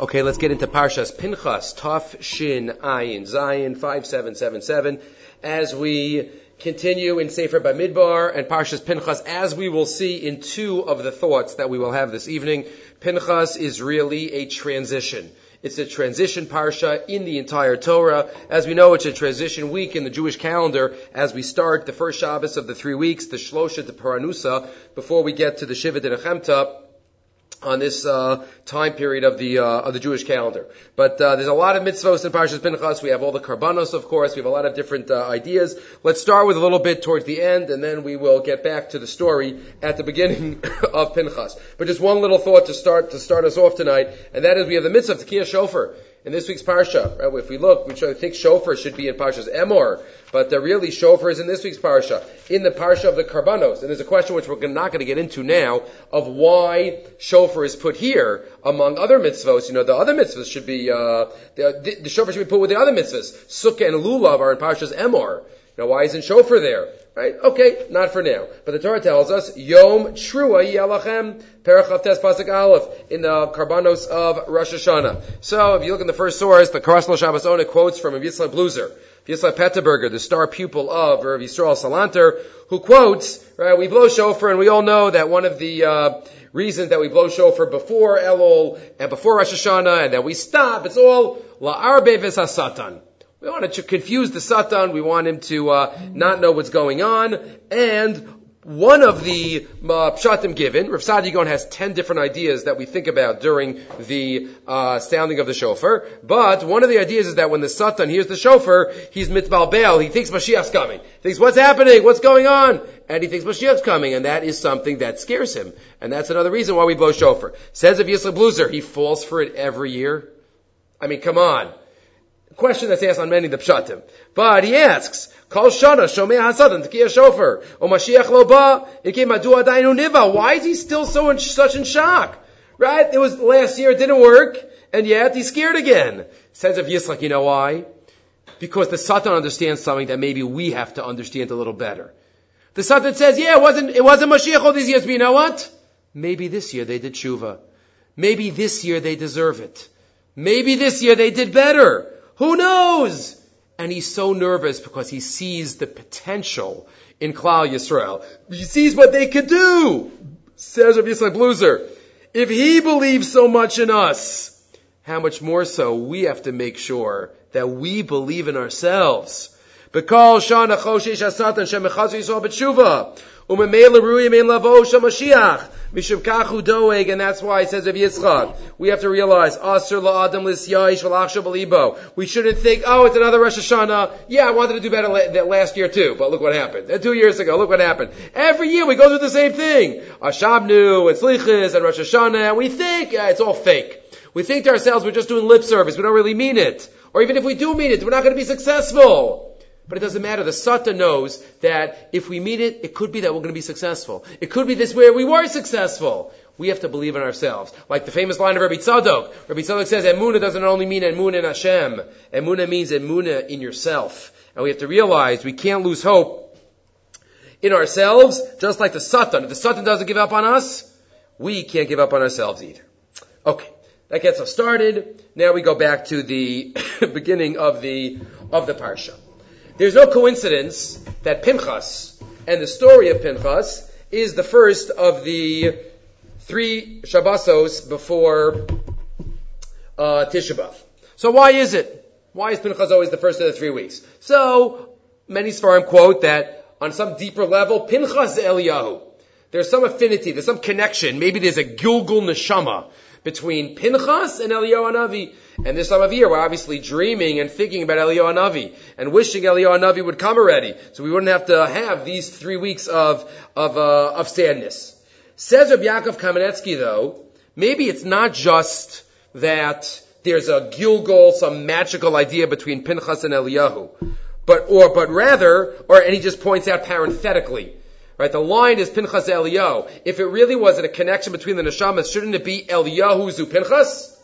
Okay, let's get into Parshas Pinchas, Taf Shin Ayin Zayin 5777. As we continue in Sefer Bamidbar and Parshas Pinchas, as we will see in two of the thoughts that we will have this evening, Pinchas is really a transition. It's a transition parsha in the entire Torah. As we know, it's a transition week in the Jewish calendar as we start the first Shabbos of the three weeks, the Shlosha to Paranusa, before we get to the Shiva de Nechemta on this uh, time period of the uh, of the Jewish calendar. But uh, there's a lot of mitzvos in Parshas Pinchas. We have all the karbanos, of course. We have a lot of different uh, ideas. Let's start with a little bit towards the end, and then we will get back to the story at the beginning of Pinchas. But just one little thought to start to start us off tonight, and that is we have the mitzvah of Tekiah Shofar in this week's parsha. Right? If we look, we think shofar should be in Parshas Emor, but uh, really shofar is in this week's parsha, in the parsha of the karbanos. And there's a question which we're not going to get into now of why shofar is put here among other mitzvos. You know, the other mitzvahs should be uh, the, the, the shofar should be put with the other mitzvahs. Sukkah and lulav are in Parshas Emor. Now, why isn't shofar there? Right? Okay, not for now. But the Torah tells us, Yom Trua Yalachem, Perach Tes Pasuk Aleph, in the Karbanos of Rosh Hashanah. So, if you look in the first source, the Karaslo Shabbos Ona quotes from Yitzhak Bluzer, Yitzhak Petterberger, the star pupil of Rav Yisrael Salanter, who quotes, right, we blow shofar, and we all know that one of the, uh, reasons that we blow shofar before Elul and before Rosh Hashanah, and that we stop, it's all La La'arbe Satan. We want to confuse the Satan. We want him to uh, not know what's going on. And one of the uh, pshatim given, Rav Saadia Gaon has ten different ideas that we think about during the uh, sounding of the shofar. But one of the ideas is that when the Satan hears the shofar, he's mitbal baal. He thinks Mashiach's coming. He thinks, what's happening? What's going on? And he thinks Mashiach's coming, and that is something that scares him. And that's another reason why we blow shofar. Says of Yisrael Bluzer, he falls for it every year. I mean, come on question that's asked on many of the pshatim. But he asks, Kol shana shomei hasadan tekiya shofar. O Mashiach lo ba, ikim adu adayinu niva. Why is he still so in, such in shock? Right? It was last year, it didn't work, and yet he's scared again. Says of Yitzchak, you know why? Because the Satan understands something that maybe we have to understand a little better. The Satan says, yeah, it wasn't, it wasn't Mashiach all these years, but you know what? Maybe this year they did tshuva. Maybe this year they deserve it. Maybe this year they did better. Who knows? And he's so nervous because he sees the potential in Klal Yisrael. He sees what they could do. Says Rabbi Yitzchak Bluzer. If he believes so much in us, how much more so we have to make sure that we believe in ourselves. Because Yisrael. And that's why it says of Yitzchak. We have to realize. We shouldn't think, oh, it's another Rosh Hashanah. Yeah, I wanted to do better la- last year too, but look what happened. And two years ago, look what happened. Every year we go through the same thing. Ashabnu, and Slichis, and Rosh Hashanah, and we think, yeah, it's all fake. We think to ourselves we're just doing lip service. We don't really mean it. Or even if we do mean it, we're not going to be successful. But it doesn't matter. The Sata knows that if we meet it, it could be that we're going to be successful. It could be this where we were successful. We have to believe in ourselves. Like the famous line of Rabbi Tzadok. Rabbi Tzadok says, Emuna doesn't only mean Emuna in Hashem. Emuna means Emuna in yourself. And we have to realize we can't lose hope in ourselves, just like the Satan. If the Satan doesn't give up on us, we can't give up on ourselves either. Okay. That gets us started. Now we go back to the beginning of the, of the parsha. There's no coincidence that Pinchas and the story of Pinchas is the first of the three Shabbosos before uh, Tisha B'Av. So why is it? Why is Pinchas always the first of the three weeks? So many Sfarim quote that on some deeper level, Pinchas Eliyahu. There's some affinity, there's some connection. Maybe there's a Gilgul Neshama between Pinchas and Eliyahu Navi. And this time of year, we're obviously dreaming and thinking about Eliyahu Navi and wishing Eliyahu Navi would come already, so we wouldn't have to have these three weeks of of uh, of sadness. Says Rabbi Yaakov Kamenetsky, though, maybe it's not just that there's a Gilgul, some magical idea between Pinchas and Eliyahu, but or but rather, or and he just points out parenthetically. Right, the line is Pinchas Eliyahu. If it really wasn't a connection between the neshamas, shouldn't it be Eliyahu Zu Pinchas?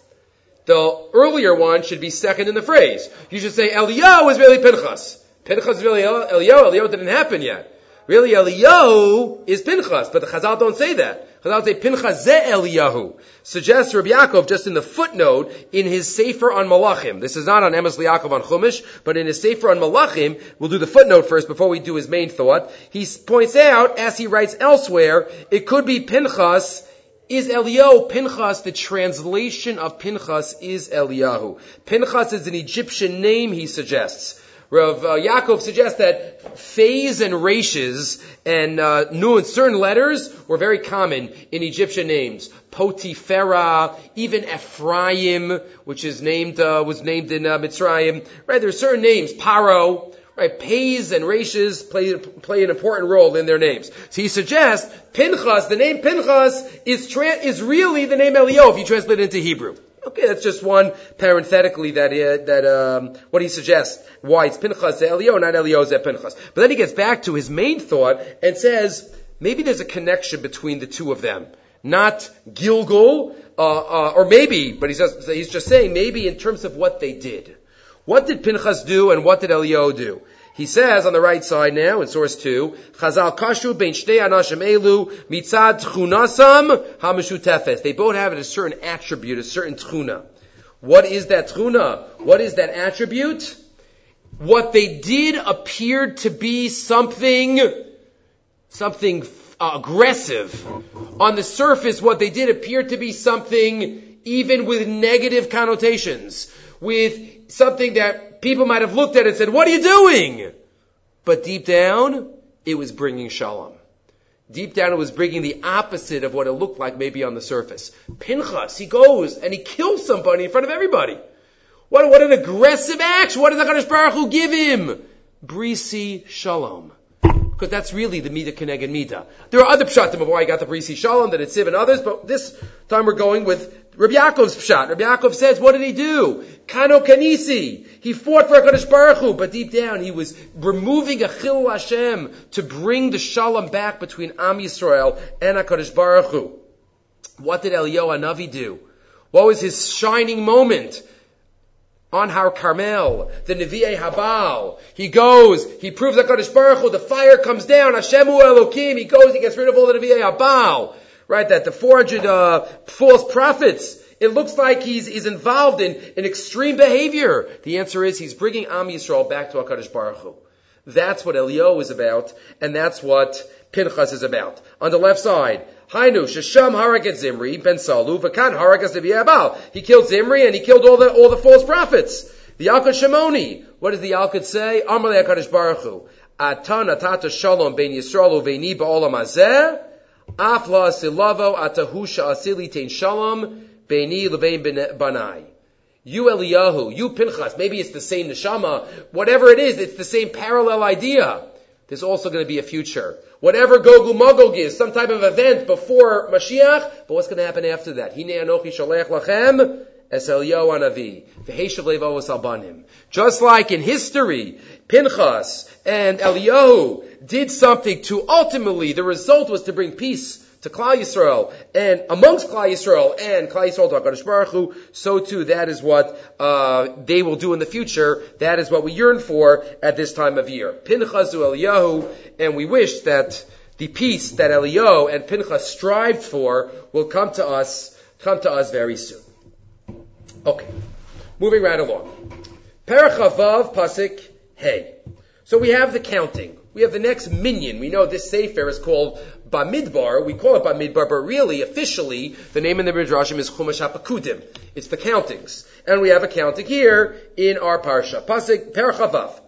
The earlier one should be second in the phrase. You should say Eliyahu is really Pinchas. Pinchas is really Eliyahu. Eliyahu didn't happen yet. Really, Eliyahu is Pinchas, but the Chazal don't say that. Chazal Pinchas ze Eliyahu. Suggests Rabbi Yaakov just in the footnote in his Sefer on Malachim. This is not on Emes Yaakov on Chumash, but in his Sefer on Malachim, we'll do the footnote first before we do his main thought. He points out, as he writes elsewhere, it could be Pinchas is Eliyahu. Pinchas, the translation of Pinchas is Eliyahu. Pinchas is an Egyptian name, he suggests. Rav uh, Yaakov suggests that phase and ratios and uh, certain letters were very common in Egyptian names. Potiphera, even Ephraim, which is named uh, was named in uh, Mitzrayim. Right, there are certain names. Paro. Right, pays and ratios play play an important role in their names. So he suggests Pinchas, the name Pinchas is tra- is really the name Eliyahu if you translate it into Hebrew. Okay, that's just one parenthetically that uh, that um, what he suggests why it's Pinchas Elio, not Elio Pinchas. But then he gets back to his main thought and says maybe there's a connection between the two of them, not Gilgal, uh, uh, or maybe, but he says he's just saying maybe in terms of what they did. What did Pinchas do and what did Elio do? He says on the right side now in source 2, Chazal kashu anashim elu mitzad. They both have a certain attribute, a certain tchuna. What is that tchuna? What is that attribute? What they did appeared to be something, something uh, aggressive. On the surface, what they did appeared to be something even with negative connotations, with something that people might have looked at it and said, what are you doing? But deep down, it was bringing shalom. Deep down, it was bringing the opposite of what it looked like maybe on the surface. Pinchas, he goes and he kills somebody in front of everybody. What, what an aggressive act! What does HaKadosh Baruch Hu give him? Brisi Shalom. Because that's really the Mida Keneged Mida. There are other pshatim of why I got the Brisi Shalom, that it's and others, but this time we're going with Rabbi Yaakov's pshat. Rabbi Yaakov says, what did he do? Kano Kanisi. He fought for HaKadosh Baruch Hu, but deep down he was removing a Chil Hashem to bring the Shalom back between Am Yisrael and HaKadosh Baruch Hu. What did Eliyahu Navi do? What was his shining moment? On Har Carmel, the Nevi'e Habal. He goes, he proves HaKadosh Baruch Hu, the fire comes down, Hashem Elokim, he goes, he gets rid of all the Nevi'e Habal right? That the 400 uh, false prophets, it looks like he's, he's involved in, in extreme behavior. The answer is he's bringing Am Yisrael back to HaKadosh Baruch Hu. That's what Elio is about, and that's what Pinchas is about. On the left side, Hainu, Shasham Haragat Zimri, Ben Salu, Vakan Haragas Abal. He killed Zimri and he killed all the, all the false prophets. The Yalkut Shimoni. What does the Yalkut say? Amalei HaKadosh Baruch Hu. Atan atata shalom ben Yisrael uveini ba'olam hazeh. Afla silavo atahusha asili tein shalom beini levein banai. You Eliyahu, you Pinchas, maybe it's the same neshama, whatever it is, it's the same parallel idea. There's also going to be a future. Whatever Gogu Magog is, some type of event before Mashiach, but what's going to happen after that? Hine anochi shalech lachem es Eliyahu anavi. V'heshav levavos albanim. Just like in history, Pinchas and Eliyahu did something to ultimately, the result was to bring peace to Klal Yisrael and amongst Klal Yisrael and Klal Yisrael to HaKadosh Baruch Hu, so too that is what uh, they will do in the future. That is what we yearn for at this time of year. Pinchas Eliyahu, and we wish that the peace that Eliyahu and Pinchas strived for will come to us, come to us very soon. Okay, moving right along. Perachavav Pasik Hey. So we have the counting. We have the next minion. We know this sefer is called Bamidbar. We call it Bamidbar, but really, officially, the name in the Midrashim is Chumash HaPakudim. It's the countings. And we have a counting here in our Parsha. Pasik Perachavav.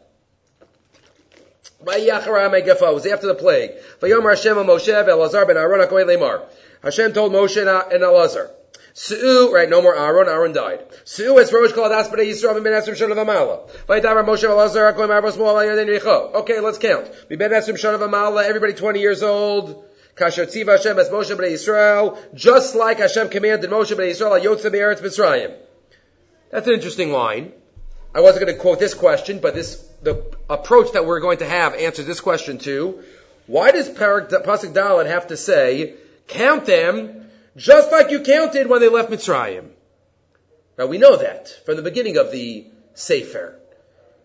It was after the plague. Vayomer Hashem Moshe Elazar ben Aaron HaKohen Lemar. Hashem told Moshe and Elazar, Su'u, right, no more Aaron, Aaron died. Su'u es Rosh Kol Adas B'nei Yisrael Mibin Esrim Shana V'Mala. V'yitavar Moshe Elazar HaKohen Marbos Mo'al Yaden Richo. Okay, let's count. Mibin Esrim Shana V'Mala, everybody 20 years old. Kasher Tziva Hashem as Moshe B'nei Yisrael, just like Hashem commanded Moshe B'nei Yisrael, Yotze Be'eretz Mitzrayim. That's an interesting line. I wasn't going to quote this question, but this, the approach that we're going to have answers this question too. Why does Pasuk Dalet have to say, count them just like you counted when they left Mitzrayim? Now we know that from the beginning of the Sefer.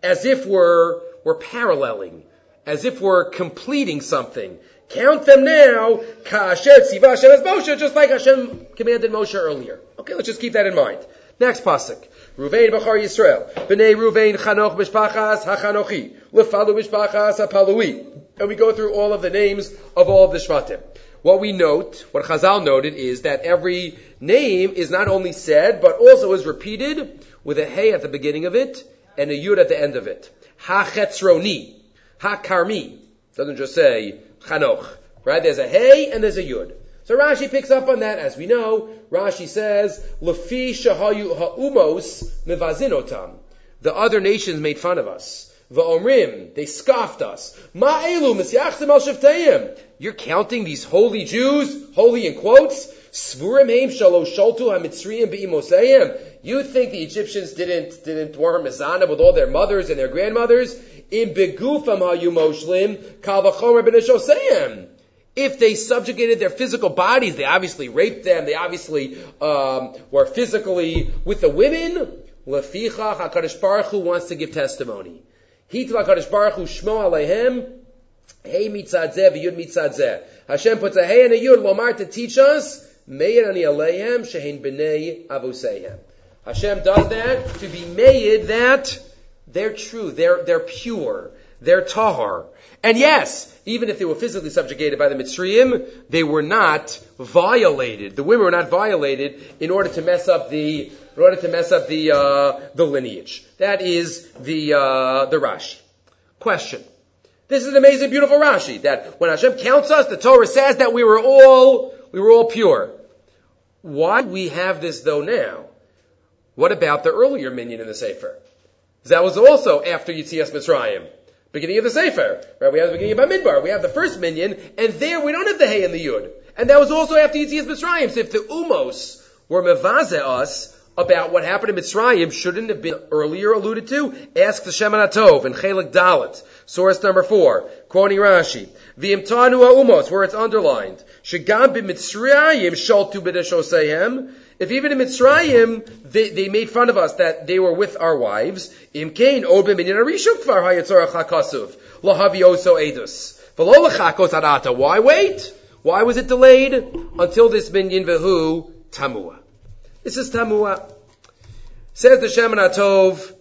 As if we're, we're paralleling. as if we're completing something. Count them now. Just like Hashem commanded Moshe earlier. Okay, let's just keep that in mind. Next pasuk. Ruvain Bachar Yisrael. Bnei Ruvain Chanoch Mishpachas HaChanochi. Lefalu Mishpachas HaPalui. And we go through all of the names of all of the Shvatim. What we note, what Chazal noted, is that every name is not only said, but also is repeated with a hey at the beginning of it and a yud at the end of it. Ha-chetzroni. Ha-karmi. Doesn't just say chanoch. Right? There's a hey and there's a yud. So Rashi picks up on that, as we know. Rashi says, "Lefi shahayu ha'umos mevazinotam." The other nations made fun of us. Va'omrim, they scoffed us. Ma'elu misyachsim al. You're counting these holy Jews, holy in quotes. You think the Egyptians didn't didn't weren't mizana with all their mothers and their grandmothers? In begufam. If they subjugated their physical bodies, they obviously raped them, they obviously um, were physically with the women. Lefichach HaKadosh Baruch Hu wants to give testimony. Hitla HaKadosh Baruch Hu Shmo Alehem, Hey mitzad zeh v'yud mitzad zeh. Hashem puts a hey and a yud lomar to teach us, Meir ani alehem shehin b'nei avusehem. Hashem does that to be made that they're true, they're, they're pure, they're tahar. And yes, even if they were physically subjugated by the Mitzrayim, they were not violated. The women were not violated in order to mess up the in order to mess up the uh, the lineage. That is the uh, the Rashi. Question. This is an amazing, beautiful Rashi that when Hashem counts us, the Torah says that we were all we were all pure. Why do we have this though now? What about the earlier minion in the Sefer? That was also after Yitzias Mitzrayim beginning of the Sefer. Right? We have the beginning of Bamidbar. We have the first minion, and there we don't have the Hay and the Yud. And that was also after Yitzias Mitzrayim. So if the Umos were mevaze us about what happened in Mitzrayim, shouldn't it have been earlier alluded to? Ask the Shemen HaTov in Chelik Dalit, source number four, quoting Rashi. V'imtanu umos, where it's underlined. Shegam b'Mitzrayim shaltu b'deshosehem. If even in Mitzrayim, they, they made fun of us that they were with our wives, imkain obim in yarishuk kvar hayatzorach hakasuv, lahavioso edus. V'lo lechakos arata. Why wait? Why was it delayed? Until this minyan vehu tamua. This is tamua. Says the Shemen HaTov,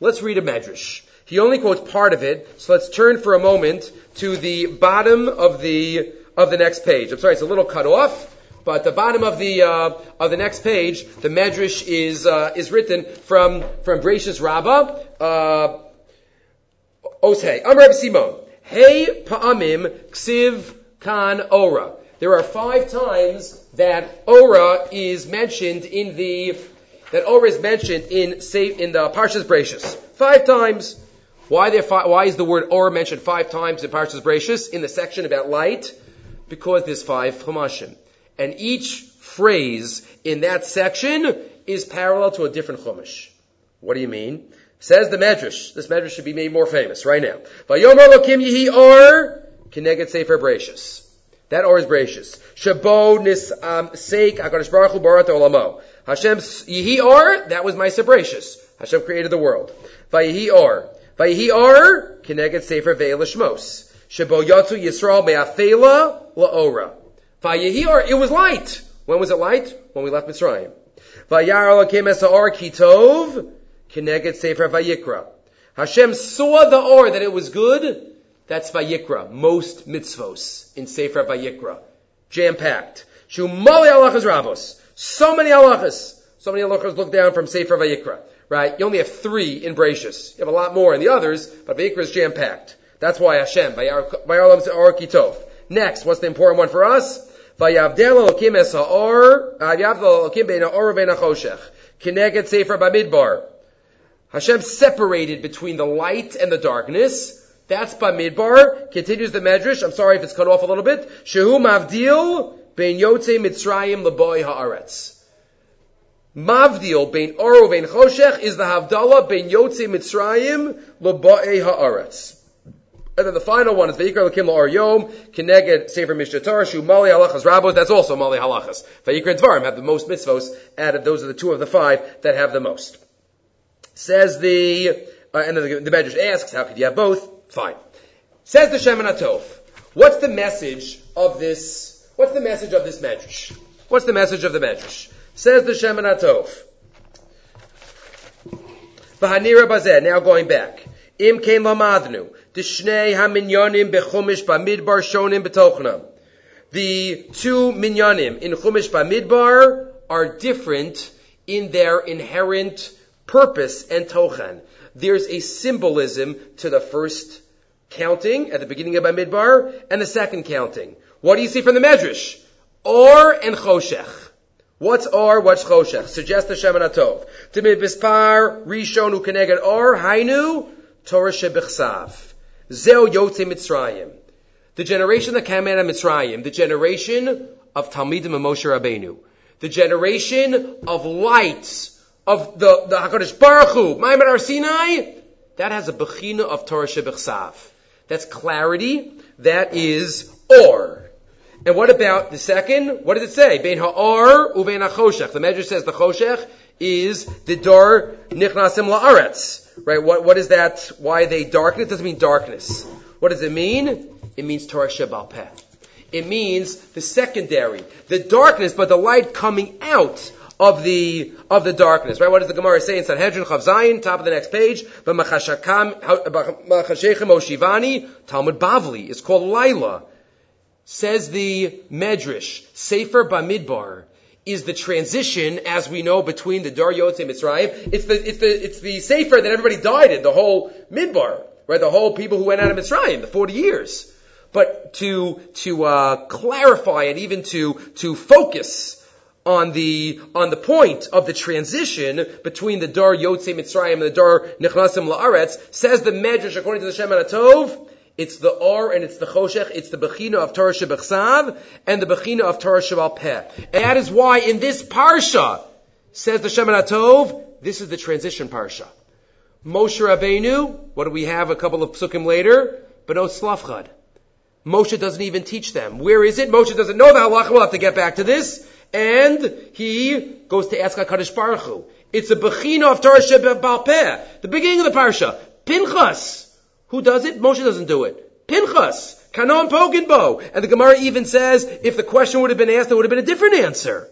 let's read a medrash. He only quotes part of it, so let's turn for a moment to the bottom of the of the next page. I'm sorry, it's a little cut off. But the bottom of the uh, of the next page, the medrash is uh, is written from from Brachus Rabbah. Uh, Osei Amr Simon Hey Pa'amim Ksiv Kan Ora. There are five times that Ora is mentioned in the that Ora is mentioned in in the Parshas Brachus. Five times. Why there? Why is the word or mentioned five times in Parshas Brachus in the section about light? Because there's five chumashim and each phrase in that section is parallel to a different chumash. What do you mean? Says the Medrash. This Medrash should be made more famous right now. Vayomer or kineget sefer. That or is brachus. Shabo um. Hashem yihi or that was my brachus. Hashem created the world. Vayihi or vayihi or kineget sefer ve'elishmos. Shabo yatsu Yisrael me'afela la'ora. Vayehi it was light. When was it light? When we left Mitzrayim. Vayar came as or kitov, kineged sefer vayikra. Hashem saw the or that it was good. That's vayikra. Most mitzvos in sefer vayikra. Jam packed. Shumali alachas rabos. So many alachas. So many alachas look down from sefer vayikra. Right? You only have three in Brachus. You have a lot more in the others, but vayikra is jam packed. That's why Hashem. Vayar or kitov. Next, what's the important one for us? Vayavdel Elokim es ha'or, Vayavdel Elokim bein ha'or bein ha'choshech. Kineged Sefer Bamidbar. Hashem separated between the light and the darkness. That's Bamidbar. Continues the Medrash. I'm sorry if it's cut off a little bit. Shehu Mavdil bein Yotze Mitzrayim leboi ha'aretz. Mavdil bein Oro bein Choshech is the Havdalah bein Yotze Mitzrayim leboi ha'aretz. And then the final one is Vayikra Lakim La'ar Yom, Kineged Sefer Mishtatar, Shu Mali Halachas Rabos, that's also Mali Halachas. Vayikra Dvarim have the most mitzvos added, those are the two of the five that have the most. Says the, uh, and the, the asks, how could you have both? Fine. Says the Shemen HaTov. What's the message of this? What's the message of this medrash? What's the message of the medrash? Says the Shemen HaTov. V'hanira bazeh. Now going back. Im kein lamadnu. Dishnei haminyonim bechumish shonim betochnam. The two minyanim in Chumash Bamidbar are different in their inherent purpose and tochan. There's a symbolism to the first counting at the beginning of Bamidbar and the second counting. What do you see from the Medrash? Or and Choshech. What's or? What's Choshech? Suggest the Shemen HaTov. Timid Bispar, Rishon Ukeneged or, Hainu, Torah Shebichsav. Zeo Yotze Mitzrayim. The generation that came out of Mitzrayim, the generation of Talmidim and Moshe Rabbeinu, the generation of lights of the, the HaKadosh Baruch Hu, Maimon Ar Sinai, that has a bechina of Torah Shebichsav. That's clarity. That is or. And what about the second? What does it say? Bein ha'or uvein ha'choshech. The measure says the choshech is the dar nichnasim la'aretz. Right? What, what is that? Why they darken? It doesn't mean darkness. What does it mean? It means Torah Shebal Peh. It means the secondary, the darkness, but the light coming out of the of the darkness. Right? What does the Gemara say in Sanhedrin Chav Zayin, top of the next page? But Machashekhem Oshivani, Talmud Bavli. It's called Laila. Says the Medrash, Sefer Bamidbar is the transition, as we know, between the Dar Yotze Mitzrayim. It's the, it's the, it's the Sefer that everybody died in, the whole Midbar, right? The whole people who went out of Mitzrayim, the 40 years. But to, to, uh, clarify and even to, to focus on the, on the point of the transition between the Dar Yotze Mitzrayim and the Dar Nechnasim La'aretz, says the Medrash, according to the Shem Tov, it's the Or and it's the Choshech, it's the Bechina of Torah Shebechsav and the Bechina of Torah Shebal Peh. And that is why in this Parsha, says the Shemen HaTov, this is the transition Parsha. Moshe Rabbeinu, what do we have a couple of psukim later? Benot Slavchad. Moshe doesn't even teach them. Where is it? Moshe doesn't know the halacha. We'll have to get back to this. And he goes to ask HaKadosh Baruch Hu. It's a bechina of Torah Shebal Peh. The beginning of the parsha. Pinchas. Who does it? Moshe doesn't do it. Pinchas. Kanon Poginbo. And the Gemara even says, if the question would have been asked, there would have been a different answer.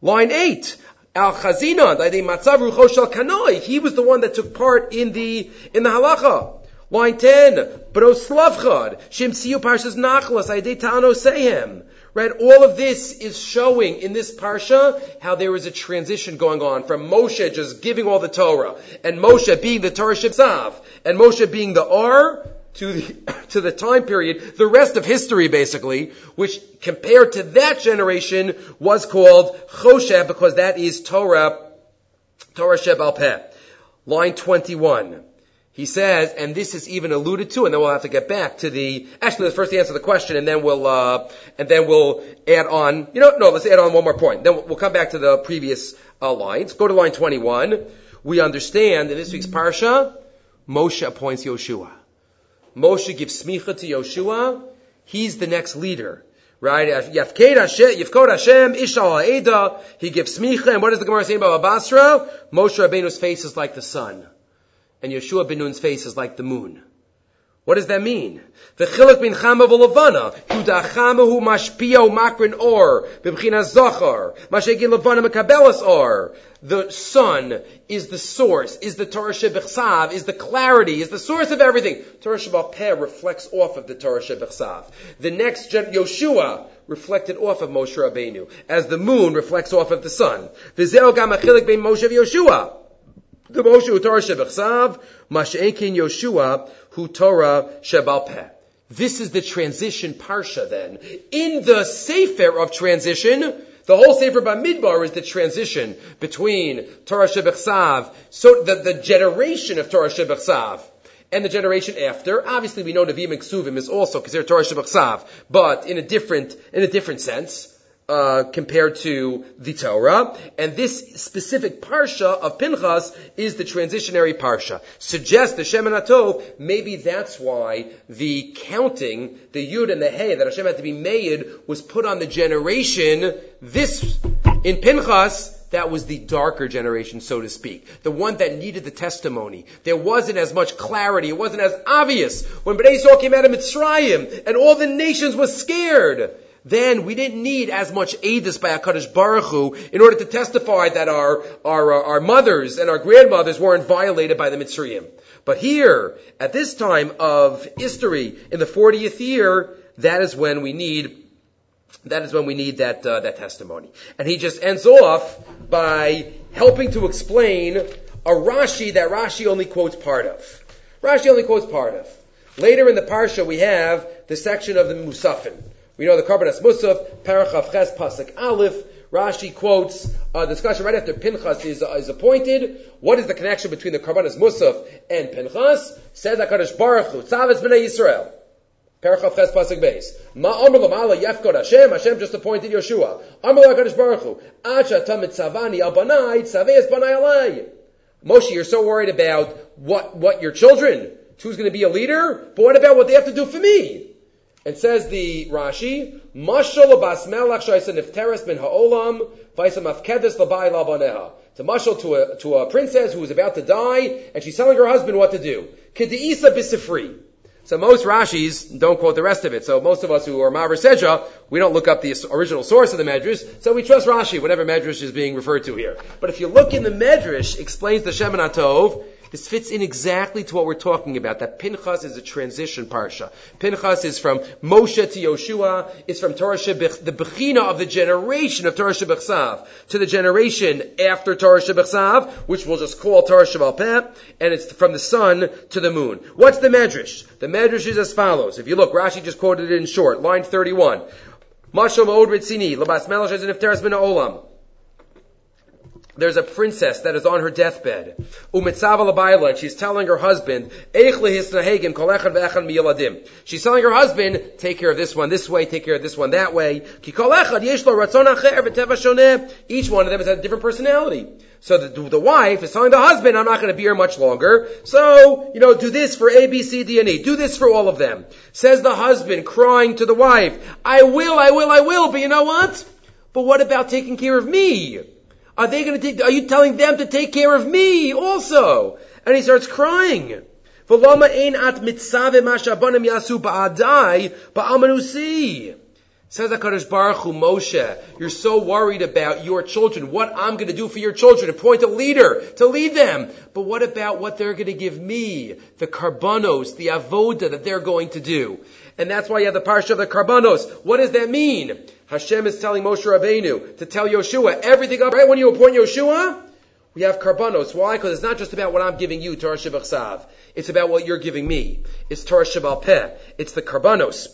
Line 8. Al Chazina, Matzav Ruchosh Kanoi. He was the one that took part in the, in the halacha. Line 10. Bros Slavchad. Shimsiu Parshas Nachlas. Aidei Tano Sehem. Right? All of this is showing in this parsha how there is a transition going on from Moshe just giving all the Torah and Moshe being the Torah Shibzav and Moshe being the R to the, to the time period, the rest of history basically, which compared to that generation was called Choshe because that is Torah, Torah Peh. Line 21. He says, and this is even alluded to, and then we'll have to get back to the, actually let's first answer the question and then we'll, uh, and then we'll add on, you know, no, let's add on one more point. Then we'll come back to the previous uh, lines. Go to line 21. We understand in this week's Parsha, Moshe appoints Yoshua. Moshe gives smicha to Yoshua. He's the next leader. Right? Yafkod Hashem, Ishal Ha'eda. He gives smicha. And what does the Gemara say about Basra? Moshe Rabbeinu's face is like the sun and Yeshua ben Nun's face is like the moon. What does that mean? The chiluk bin chama v'lavana, yuda chama hu mashpia makrin or, b'bchina zachar, mashegin lavana mekabelas or. The sun is the source, is the Torah Shebechsav, is the clarity, is the source of everything. Torah Shebal Peh reflects off of the Torah Shebechsav. The next gen, Yoshua, reflected off of Moshe Rabbeinu, as the moon reflects off of the sun. V'zeo gam achiluk bin Moshe v'Yoshua. The Moshe hu Torah shebechsav, Mash'enkin Yoshua hu Torah shebal peh. This is the transition parsha then. In the Sefer of transition, the whole Sefer Bamidbar is the transition between Torah Shebechsav, so the, the generation of Torah Shebechsav, and the generation after. Obviously, we know Nevi'im and Ksuvim is also considered Torah Shebechsav, but in a different, in a different sense uh, compared to the Torah, and this specific parsha of Pinchas is the transitionary parsha. Suggests the Shemen HaTov, maybe that's why the counting, the Yud and the Hey that Hashem had to be made was put on the generation this in Pinchas that was the darker generation, so to speak. The one that needed the testimony. There wasn't as much clarity. It wasn't as obvious. When Bnei Yisrael came out of Mitzrayim and all the nations were scared, then we didn't need as much aidus by HaKadosh Baruch Hu in order to testify that our, our, uh, our mothers and our grandmothers weren't violated by the Mitzrayim. But here, at this time of history, in the 40th year, that is when we need that is when we need that uh, that testimony. And he just ends off by helping to explain a Rashi that Rashi only quotes part of. Rashi only quotes part of. Later in the parsha, we have the section of the Musafin. We know the Karbanas Musaf, Parachav Ches Pasuk Aleph. Rashi quotes a discussion right after Pinchas is, uh, is appointed. What is the connection between the Karbanas Musaf and Pinchas? Says HaKadosh Baruch Hu, Tzavetz B'nai Yisrael. Parachav Ches Pasuk Beis. Ma Amr Lamala Yefkod Hashem. Hashem just appointed Yeshua. Amr HaKadosh Baruch Hu. Acha Tamit Tzavani Al Banai Tzaveis Banai Alai. Moshe, you're so worried about what, what your children, who's going to be a leader, but what about what they have to do for me? And says the Rashi, Mashal bas melach ben ha'olam, labai labaneha. Mashal to a, to a princess who is about to die, and she's telling her husband what to do. Kedisa bisifri. So most Rashis don't quote the rest of it. So most of us who are Maver Sedra, we don't look up the original source of the Medrash, so we trust Rashi, whatever Medrash is being referred to here. But if you look in the Medrash, explains the Shemen HaTov, this fits in exactly to what we're talking about. That Pinchas is a transition parsha. Pinchas is from Moshe to Yoshua. It's from Torah Shebech, the Bechina of the generation of Torah Shebechsav to the generation after Torah Shebechsav, which we'll just call Torah Shebal Peh, and it's from the sun to the moon. What's the Medrash? The Medrash is as follows. If you look, Rashi just quoted it in short, line 31. Mashal Ma'od Ritzini, Labas Olam there's a princess that is on her deathbed. and she's telling her husband, She's telling her husband, take care of this one this way, take care of this one that way. Each one of them has a different personality. So the, the wife is telling the husband, I'm not going to be here much longer. So, you know, do this for A, B, C, D, and E. Do this for all of them. Says the husband, crying to the wife, I will, I will, I will, but you know what? But what about taking care of me? Are they going to take, are you telling them to take care of me also? And he starts crying. Says HaKadosh Baruch Hu, Moshe, you're so worried about your children, what I'm going to do for your children, appoint a leader to lead them. But what about what they're going to give me? The karbanos, the avoda that they're going to do. And that's why you have the parsha of the karbanos. What does that mean? Hashem is telling Moshe Rabbeinu to tell Yoshua everything up. Right when you appoint Yoshua, we have karbanos. Why? Because it's not just about what I'm giving you, Torah Shabbat It's about what you're giving me. It's Torah Shabbat Peh. It's the karbanos.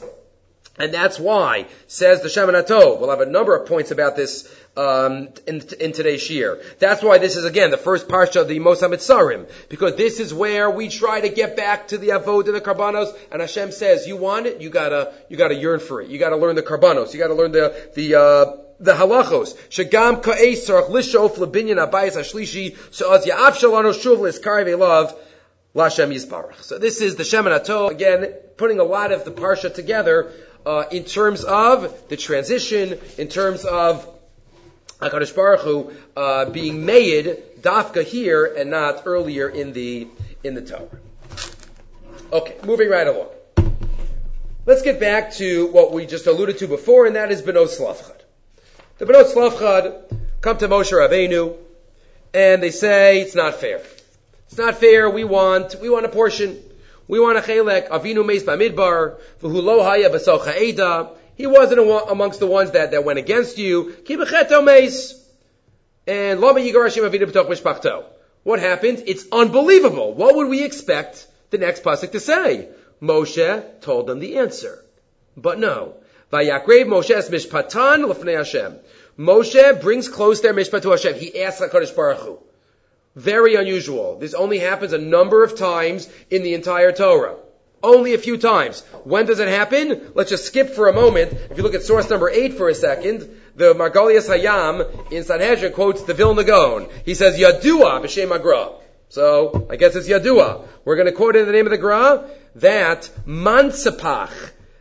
And that's why, says the Shemen HaTov. We'll have a number of points about this um, in, in, today's year. That's why this is again the first parsha of the Mos Sarim, because this is where we try to get back to the Avod and the Karbanos. And Hashem says, "You want it? You gotta, you gotta yearn for it. You gotta learn the Karbanos. You gotta learn the the." Uh, the halachos shagam ka'es lishof lebinyan abayis ashlishi she'az ya'af shalano shuv liskari ve'lav lashem yisbarach. So this is the Shemen HaTov again, putting a lot of the parsha together uh, in terms of the transition, in terms of Hakadosh Baruch Hu uh, being made dafka here and not earlier in the in the Torah. Okay, moving right along. Let's get back to what we just alluded to before, and that is Benot Slavchad. The Benot Slavchad come to Moshe Rabbeinu, and they say it's not fair. It's not fair. We want we want a portion. We want a chelek. Avinu meis b'midbar v'hu lo haya b'socha eda. He wasn't amongst the ones that, that went against you. Kibecheto meis. And lama yigarashim avinu b'toch mishpachto. What happened? It's unbelievable. What would we expect the next pasuk to say? Moshe told them the answer. But no. Vayakrev Moshe's mishpatan l'fnei Hashem. Moshe brings close their mishpat to Hashem. He asks HaKadosh Baruch Hu. Very unusual. This only happens a number of times in the entire Torah. Only a few times. When does it happen? Let's just skip for a moment. If you look at source number 8 for a second, the Margolius Hayam in Sanhedrin quotes the Vilna Gaon. He says, Yadua b'shem agra. So, I guess it's Yadua. We're going to quote in the name of the Gra that Mansapach,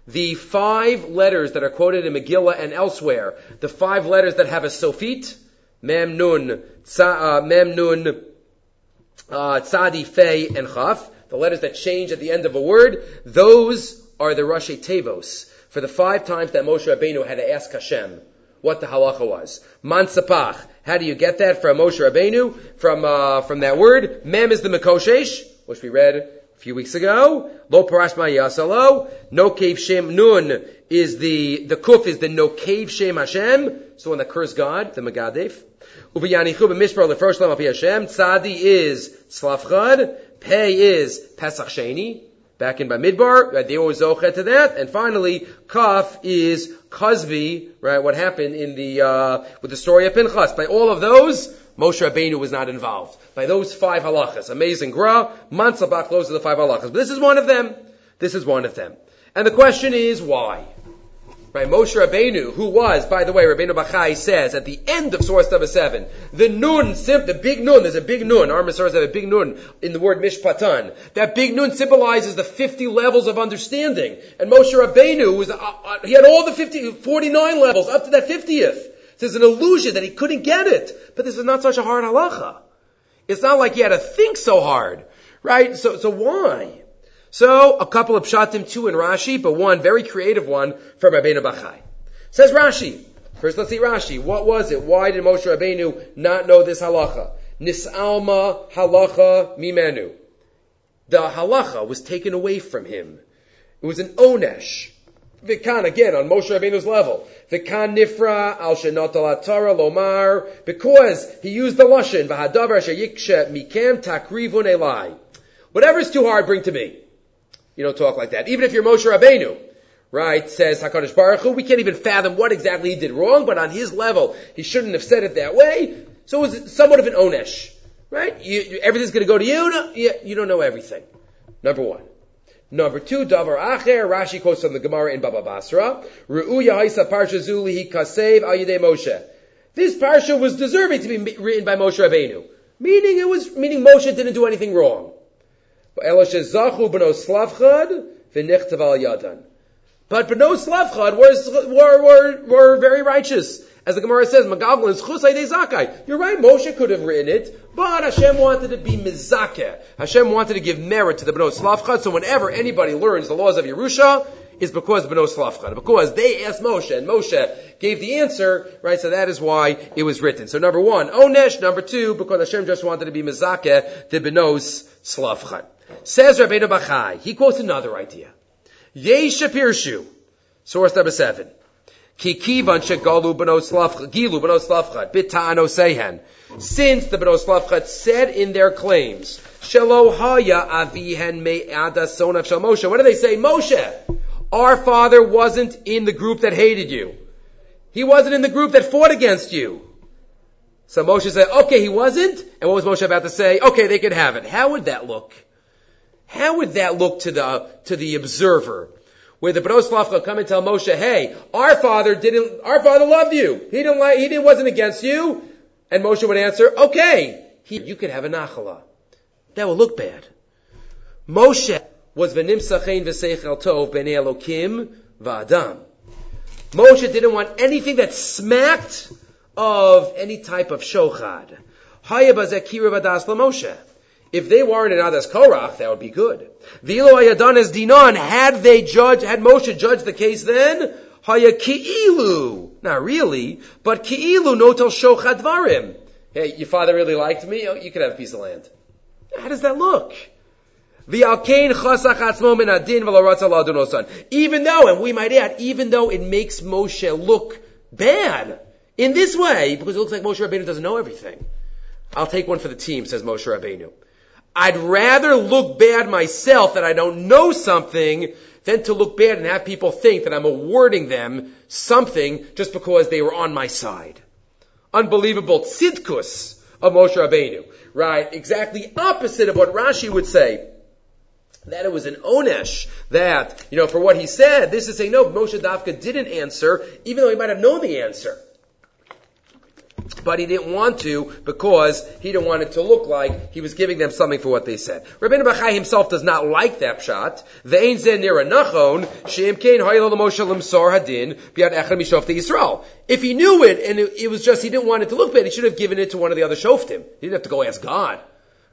the five letters that are quoted in Megillah and elsewhere, the five letters that have a Sofit, Mem Nun, uh, Mem Nun, uh, Tzadi, Fei, and Chaf, the letters that change at the end of a word, those are the Rashi Tevos for the five times that Moshe Rabbeinu had to ask Hashem what the halacha was. Mansapach. How do you get that from Moshe Rabbeinu? From uh, from that word. Mem is the Mekoshesh, which we read a few weeks ago. Lo parashma yasalo. No cave shem nun is the the kuf is the no cave shem Hashem. It's the one that God, the Megadef. Ubiyanichu b'mishpar lefrosh lam Hashem. Tzadi is tzlafchad. Pei is Pesach Sheni back in Bamidbar, they always zochet to that. And finally, Kaf is Kazvi, right? What happened in the uh, with the story of Pinchas. By all of those, Moshe Rabbeinu was not involved. By those five halachas, amazing gra, Mansabach, those are the five halachas. But this is one of them. This is one of them. And the question is why? Right, Moshe Rabbeinu, who was, by the way, Rabbeinu Bachai says at the end of source number seven, the nun, the big nun, there's a big nun, our Masoras have a big nun in the word mishpatan. That big nun symbolizes the 50 levels of understanding. And Moshe Rabbeinu was, uh, uh, he had all the 50, 49 levels up to that 50th. There's an illusion that he couldn't get it. But this is not such a hard halacha. It's not like he had to think so hard. Right? So, so why? So, a couple of pshatim, two in Rashi, but one very creative one from Rabbeinu Bachai. Says Rashi. First, let's see Rashi. What was it? Why did Moshe Rabbeinu not know this halacha? Nisalma halacha mimenu. The halacha was taken away from him. It was an onesh. Vikan again on Moshe Rabbeinu's level. Vikan nifra al shenot Torah lomar because he used the lashon v'hadavar sheyikshe mikem takrivun elai. Whatever is too hard, bring to me. You don't talk like that. Even if you're Moshe Rabbeinu, right, says HaKadosh Baruch Hu, we can't even fathom what exactly he did wrong, but on his level, he shouldn't have said it that way. So it was somewhat of an onesh, right? You, everything's going to go to you. No, you. You don't know everything. Number one. Number two, Davar Acher, Rashi quotes from the Gemara in Baba Basra, Ru'uya Haisa Parsha Zuli Kasev Al Moshe. This parsha was deserving to be written by Moshe Rabbeinu. Meaning it was, meaning Moshe didn't do anything wrong. But Beno Slavchad were, were, were, were very righteous. As the Gemara says, Magalgal is Chusay Zakai. You're right, Moshe could have written it, but Hashem wanted to be Mizakeh. Hashem wanted to give merit to the Beno Slavchad, so whenever anybody learns the laws of Yerusha, is because Beno Slavchad. Because they asked Moshe, and Moshe gave the answer, right, so that is why it was written. So number one, Onesh, number two, because Hashem just wanted to be Mizakeh, the Benos Slavchad. Says Rabbeinu Bachai, he quotes another idea. Yesh Pirshu, source number seven. Kikivan shegalu gilu benos lavchad bitano sehen. Since the benos lavchad said in their claims, shelo haya avihen me'ada sonav shel Moshe. What do they say? Moshe, our father wasn't in the group that hated you. He wasn't in the group that fought against you. So Moshe said, okay, he wasn't. And what was Moshe about to say? Okay, they could have it. How would that look? How would that look to the, to the observer? Where the Bros come and tell Moshe, hey, our father didn't, our father loved you. He didn't like, he didn't, wasn't against you. And Moshe would answer, okay, he, you could have a nachala. That would look bad. Moshe was v'nim sachein v'seichel tov b'nei Elokim v'adam. Moshe didn't want anything that smacked of any type of shochad. Hayabazekira v'das Moshe. If they weren't in Adas Korach, that would be good. Vilo ayadan as dinan, had they judged, had Moshe judged the case then, haya ki'ilu. Not really, but ki'ilu notel shochadvarim. Hey, your father really liked me, oh, you could have a piece of land. How does that look? Even though, and we might add, even though it makes Moshe look bad in this way, because it looks like Moshe Rabbeinu doesn't know everything. I'll take one for the team, says Moshe Rabbeinu. I'd rather look bad myself that I don't know something than to look bad and have people think that I'm awarding them something just because they were on my side. Unbelievable tzidkus of Moshe Rabbeinu. Right? Exactly opposite of what Rashi would say. That it was an onesh that, you know, for what he said, this is saying, no, Moshe Dafka didn't answer, even though he might have known the answer. But he didn't want to because he didn't want it to look like he was giving them something for what they said. Rabbeinu Bachai himself does not like that shot. If he knew it and it, was just he didn't want it to look bad, he should have given it to one of the other shoftim. He didn't have to go ask God,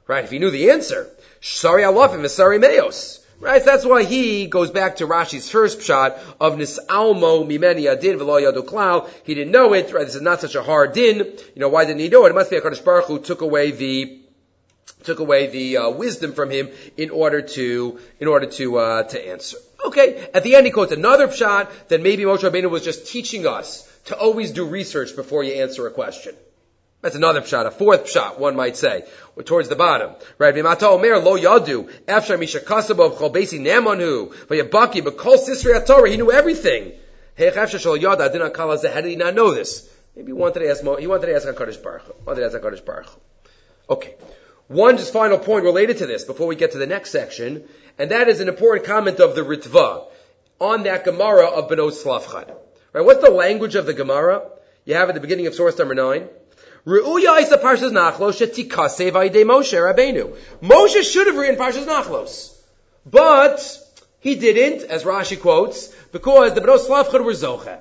right? If he knew the answer, sorry I love him, sorry meos. Right, so that's why he goes back to Rashi's first shot of Nisalmo Mimeni Adin Klal. He didn't know it, right? This is not such a hard din. You know, why didn't he know it? It must be a Baruch who took away the took away the uh, wisdom from him in order to in order to uh, to answer. Okay, at the end he quotes another shot that maybe Moshe Rabbeinu was just teaching us to always do research before you answer a question. That's another pshat, a fourth pshat, one might say, towards the bottom. Right? V'mata omer lo yadu, efshar misha kasabov chol besi nemanhu, v'yabaki, b'kol sisri Torah, he knew everything. Hey, efshar yada, adin akal how did he not know this? Maybe he wanted to ask, he wanted to ask HaKadosh Baruch Hu. Wanted to ask HaKadosh Baruch Hu. Okay. One just final point related to this before we get to the next section, and that is an important comment of the Ritva on that Gemara of Benos Slavchad. Right? What's the language of the Gemara? You have at the beginning of source number nine. Ru'uya is the Parshas Nachlos shetikase v'ayidei Moshe Rabbeinu. Moshe should have written Parshas Nachlos. But he didn't, as Rashi quotes, because the Bnos Slavchad were Zoche.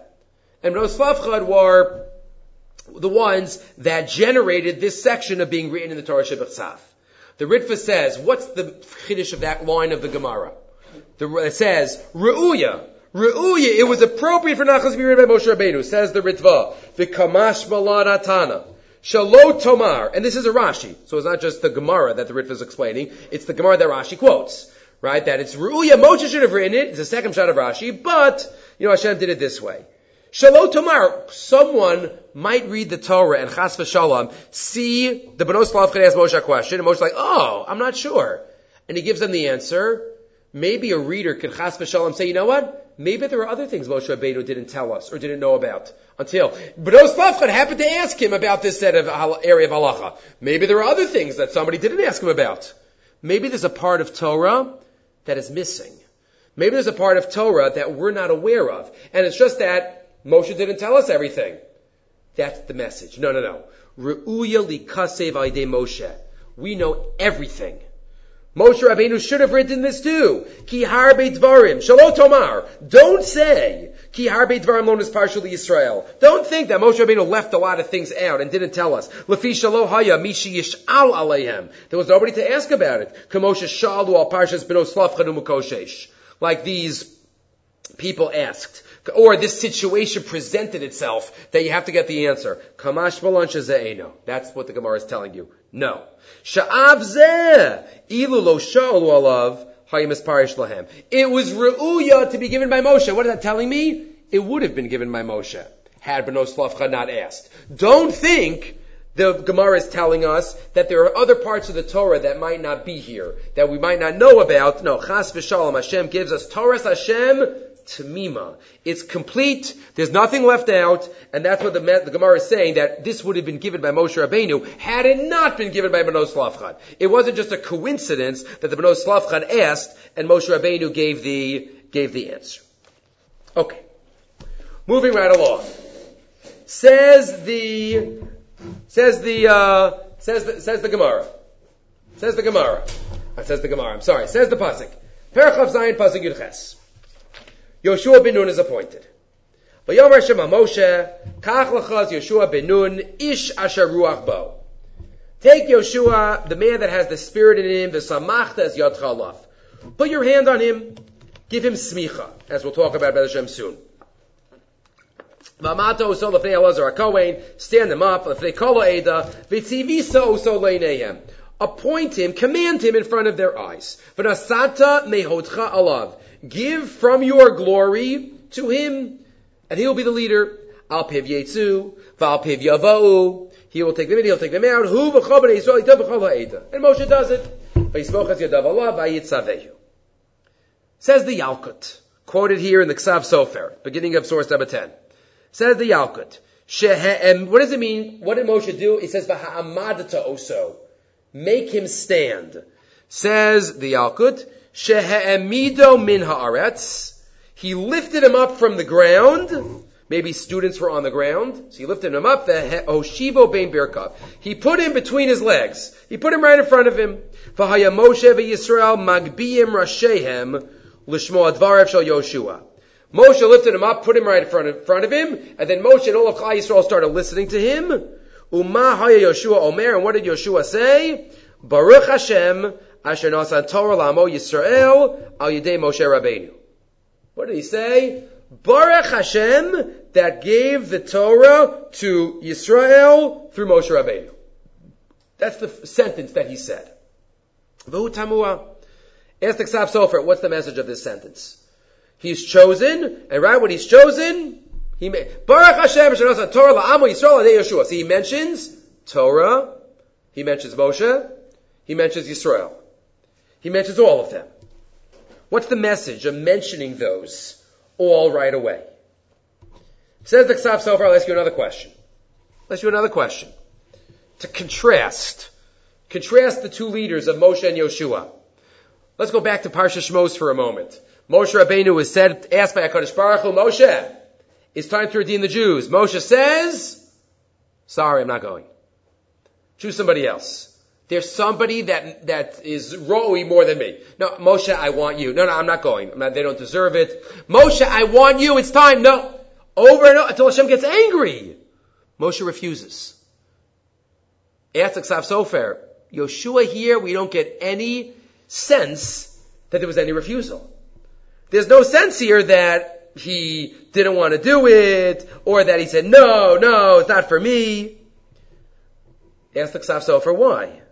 And Bnos Slavchad were the ones that generated this section of being written in the Torah Shabbat The Ritva says, what's the chiddush of that line of the Gemara? The, it says, Ru'uya, Ru'uya, it was appropriate for Nachas to be written by Moshe Rabbeinu, says the Ritva. The Kamash Malaratana. Shalot Tomar, and this is a Rashi, so it's not just the Gemara that the Ritva is explaining, it's the Gemara that Rashi quotes, right? That it's Ru'uya, Moshe should have written it, it's the second shot of Rashi, but, you know, Hashem did it this way. Shalot Tomar, someone might read the Torah and Chas v'Shalom, see the Benos Lavchan ask Moshe a question, and Moshe's like, oh, I'm not sure. And he gives them the answer. Maybe a reader could Chas v'Shalom say, you know what? Maybe there are other things Moshe Rabbeinu didn't tell us or didn't know about until. Bnos Lavchad happened to ask him about this set of area of halacha. Maybe there are other things that somebody didn't ask him about. Maybe there's a part of Torah that is missing. Maybe there's a part of Torah that we're not aware of. And it's just that Moshe didn't tell us everything. That's the message. No, no, no. Re'uya likasev Moshe. We know everything. Moshe Rabbeinu should have written this too. Ki harbe dvarim. Tomar. Don't say. Ki harbe dvarim lo partially Israel. Don't think that Moshe Rabbeinu left a lot of things out and didn't tell us. Lefi shalo haya mishi yish'al aleihem. There was nobody to ask about it. Kamoshe shalu al parshas benos lafchanu Like these people asked or this situation presented itself that you have to get the answer. Kamash eh, That's what the Gemara is telling you. No. Sha'av zeh ilu lo sha'alu alav. It was re'uya to be given by Moshe. What is that telling me? It would have been given by Moshe had Benos Slavcha not asked. Don't think the Gemara is telling us that there are other parts of the Torah that might not be here, that we might not know about. No, Chas v'shalom, Hashem gives us Torah Hashem Tamima. It's complete. There's nothing left out, and that's what the, the Gemara is saying that this would have been given by Moshe Rabbeinu had it not been given by Benos Slavchad. It wasn't just a coincidence that the Benos Slavchad asked and Moshe Rabbeinu gave the gave the answer. Okay, moving right along. Says the says the uh, says the, says the Gemara. Says the Gemara. Uh, says the Gemara. I'm sorry. Says the pasuk. Perchav Zayin pasuk Yudches. Yoshua ben Nun is appointed. Vayomer Shema Moshe, Kach lachaz Yoshua ben Nun, Ish asher ruach bo. Take Yoshua, the man that has the spirit in him, the samachta as yadcha Put your hand on him, give him smicha, as we'll talk about Bez Hashem soon. Vamato uso lefnei Elazar HaKohen, stand him up, lefnei kol ha'eda, v'tzivisa uso leinehem. Appoint him, command him in front of their eyes. V'nasata mehodcha alav. Give from your glory to him, and he will be the leader. Al piv yetzu, val piv. He will take them in, he'll take them out. Hu v'choben Yisrael yitav v'chol ha'eda. And Moshe does it. V'yismochas yadav Allah v'ayitzavehu. Says the Yalkut, quoted here in the Ksav Sofer, beginning of source number 10. Says the Yalkut, And what does it mean? What did Moshe do? He says, V'ha'amadata oso. Make him stand. Says the Yalkut, Shehe'emido min haaretz. He lifted him up from the ground. Maybe students were on the ground, so he lifted him up. The Oshivo Bain. He put him between his legs. He put him right in front of him. V'haya Moshe v'Yisrael magbiyim rashehem l'shmo advarev shel Yoshua. Moshe lifted him up, put him right in front of, front of him, and then Moshe and all of Klal Yisrael started listening to him. Uma haya Yoshua Omer, and what did Yoshua say? Baruch Hashem, asher Torah lamo Yisrael al yidei Moshe Rabbeinu. What did he say? Baruch Hashem that gave the Torah to Yisrael through Moshe Rabbeinu. That's the sentence that he said. V'hu tamua. Ask the Ksav Sofer, what's the message of this sentence? He's chosen, and right when he's chosen, he Baruch Hashem Torah la'amu Yisrael Yeshua. See, he mentions Torah, he mentions Moshe, he mentions Yisrael. He mentions all of them. What's the message of mentioning those all right away? Says the Ksav Sofer, I'll ask you another question. Ask you another question. To contrast, contrast the two leaders of Moshe and Yoshua. Let's go back to Parsha Shmos for a moment. Moshe Rabbeinu was said, asked by HaKadosh Baruch Hu, Moshe, it's time to redeem the Jews. Moshe says, sorry, I'm not going. Choose somebody else. There's somebody that, that is rowy more than me. No, Moshe, I want you. No, no, I'm not going. I'm not, they don't deserve it. Moshe, I want you. It's time. No. Over and over until Hashem gets angry. Moshe refuses. Ask Ksav Sofer, Yoshua here, we don't get any sense that there was any refusal. There's no sense here that he didn't want to do it, or that he said, no, no, it's not for me. Ask the Ksav Sofer why.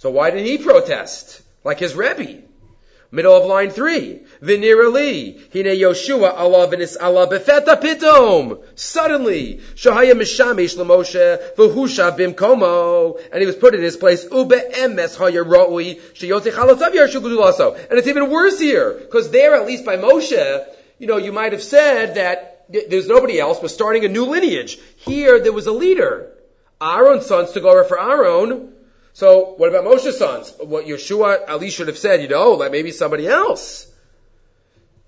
So why did he protest? Like his Rebbe. Middle of line three. Vinirali. Hine Yoshua Allah v'nis Allah befeta pitom. Suddenly. Shahaya mishamish l'Moshe v'husha bimkomo. And he was put in his place. Ube emes haya ra'ui. Sheyotei chalotav yarshu And it's even worse here. Because there, at least by Moshe, you know, you might have said that there's nobody else, was starting a new lineage. Here, there was a leader. Aaron's sons took over for Aaron. So what about Moshe's sons? What Yeshua Ali should have said, you know, like maybe somebody else.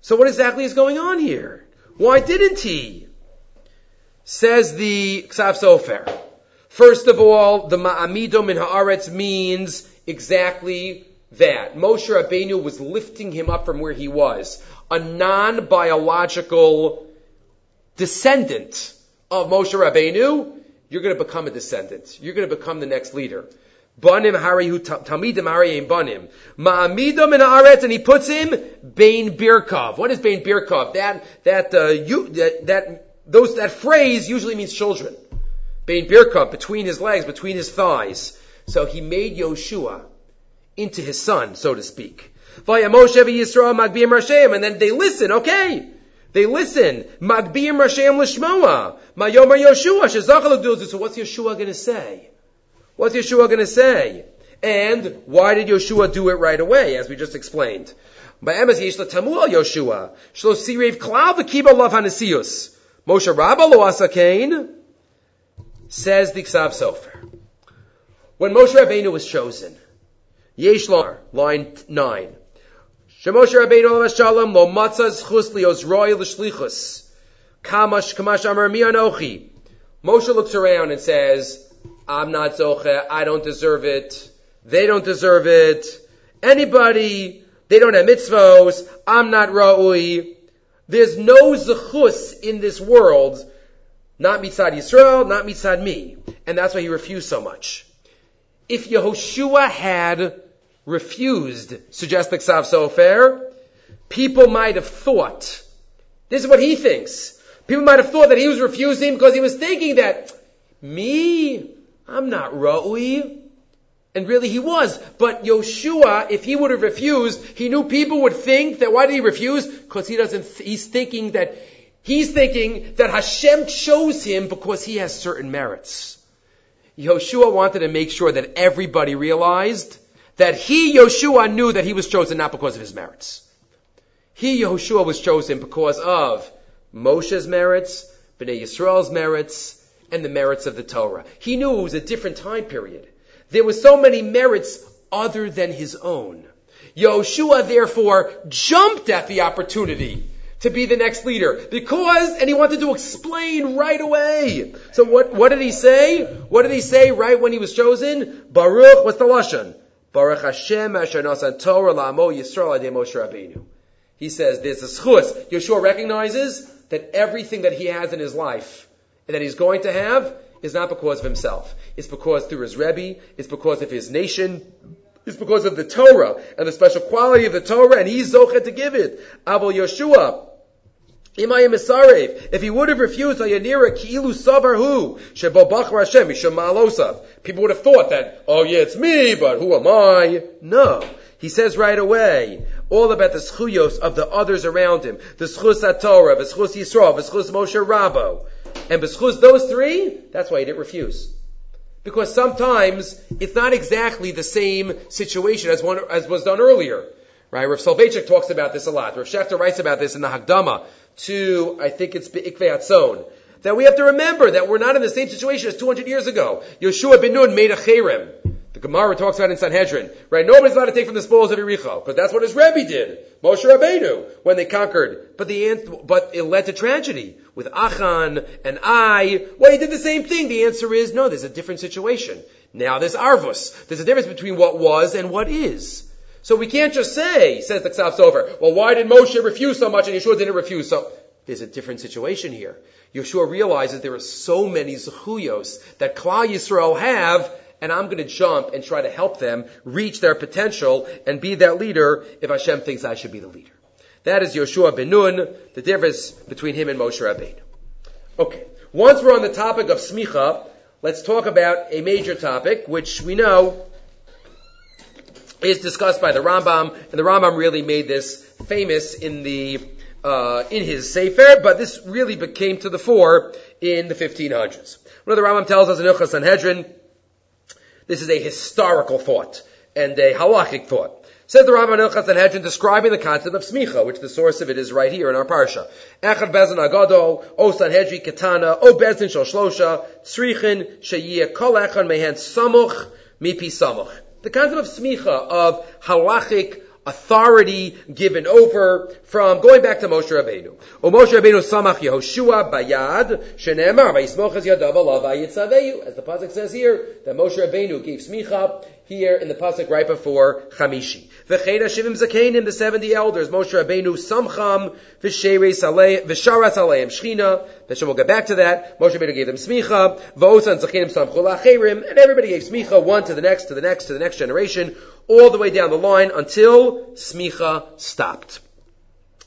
So what exactly is going on here? Why didn't he? Says the Ksav Sofer. First of all, the Ma'amido min haaretz means exactly that. Moshe Rabbeinu was lifting him up from where he was. A non-biological descendant of Moshe Rabbeinu, you're going to become a descendant. You're going to become the next leader. Banim harihu talmidim hariyim banim. Ma'amidom in aretz, and he puts him Bain Birkov. What is Bain Birkov? That that uh, you that that those that phrase usually means children. Bain Birkov between his legs, between his thighs. So he made Yoshua into his son, so to speak. Yisrael and then they listen. Okay, they listen. Magbiyim Rashem Lishmoa. Mayomar Yoshua So what's Yoshua to say? What's Yeshua going to say? And why did Yeshua do it right away, as we just explained? Hanesius. Moshe Rabba Lo. Says the Ksav Sofer. When Moshe Rabbeinu was chosen, Yesh line 9. Shemoshe Rabbeinu Shalom Lo Matzah Zchus Lios Roy L'Shlichus. Kamash Kamash Amar Mi Anochi. Moshe looks around and says, I'm not Zoche, I don't deserve it, they don't deserve it, anybody, they don't have mitzvos, I'm not Ra'ui. There's no zechus in this world, not mitzad Yisrael, not mitzad me. And that's why he refused so much. If Yehoshua had refused, suggests the Ksav Sofer, people might have thought, this is what he thinks, people might have thought that he was refusing because he was thinking that, me, I'm not Ra'ui. And really he was. But Yoshua, if he would have refused, he knew people would think that why did he refuse? Because he doesn't, he's thinking that, he's thinking that Hashem chose him because he has certain merits. Yoshua wanted to make sure that everybody realized that he, Yoshua, knew that he was chosen not because of his merits. He, Yoshua, was chosen because of Moshe's merits, Bnei Yisrael's merits, and the merits of the Torah. He knew it was a different time period. There were so many merits other than his own. Yoshua therefore jumped at the opportunity to be the next leader because, and he wanted to explain right away. So what, what did he say? What did he say right when he was chosen? Baruch, what's the Lashon? Baruch Hashem asher nasan Torah la'amo Yisrael adei Moshe Rabbeinu. He says there's a schus. Yeshua recognizes that everything that he has in his life that he's going to have is not because of himself. It's because through his Rebbe, it's because of his nation, it's because of the Torah and the special quality of the Torah, and he's Zochet to give it. Abel Yeshua, if he would have refused, People would have thought that, oh yeah, it's me, but who am I? No. He says right away, all about the schuyos of the others around him. The schus Torah, the schus Yisrael, the schus Moshe Rabbo. And beschus those three, that's why he didn't refuse. Because sometimes it's not exactly the same situation as one, as was done earlier. Right? Rav Soloveitchik talks about this a lot. Rav Shechter writes about this in the Hagdama to, I think it's Ikve Atzon, that we have to remember that we're not in the same situation as 200 years ago. Yeshua ben Nun made a cherem. Gemara talks about in Sanhedrin, right? Nobody's allowed to take from the spoils of Yericho, because that's what his Rebbe did, Moshe Rabbeinu, when they conquered. But the but it led to tragedy with Achan and Ai. Well, he did the same thing. The answer is no. There's a different situation. Now there's Arvus. There's a difference between what was and what is. So we can't just say, says the Ksav Sofer, well, why did Moshe refuse so much and Yeshua didn't refuse? So there's a different situation here. Yeshua realizes there are so many zechuyos that Klal Yisrael have, and I'm going to jump and try to help them reach their potential and be that leader if Hashem thinks I should be the leader. That is Yeshua ben Nun, the difference between him and Moshe Rabbeinu. Okay. Once we're on the topic of smicha, let's talk about a major topic, which we know is discussed by the Rambam, and the Rambam really made this famous in the uh, in his Sefer, but this really became to the fore in the 1500s. One of the Rambam tells us in Hilchos Sanhedrin, this is a historical thought and a halachic thought. Says the Rambam in Hilchos Sanhedrin describing the concept of smicha, which the source of it is right here in our parsha. Echad bezin agado, o Sanhedri katana, o bezin shal shlosha, tzrichin sheyiyah kol echad mehen samuch mipi samuch the concept of smicha, of halachic authority given over from going back to Moshe Rabbeinu. O Moshe Rabbeinu samach Yehoshua bayad shenemar vayismochas yadav alav As the pasuk says here, that Moshe Rabbeinu gave smicha here in the pasuk right before Chamishi. V'cheina shivim zakenim, the seventy elders, Moshe Rabbeinu samcham v'sharas aleim shchina. Will get back to that. Moshe Rabbeinu gave them smicha. V'osan zakenim samchu lacherim, and everybody gave smicha one to the next, to the next, to the next generation, all the way down the line until smicha stopped.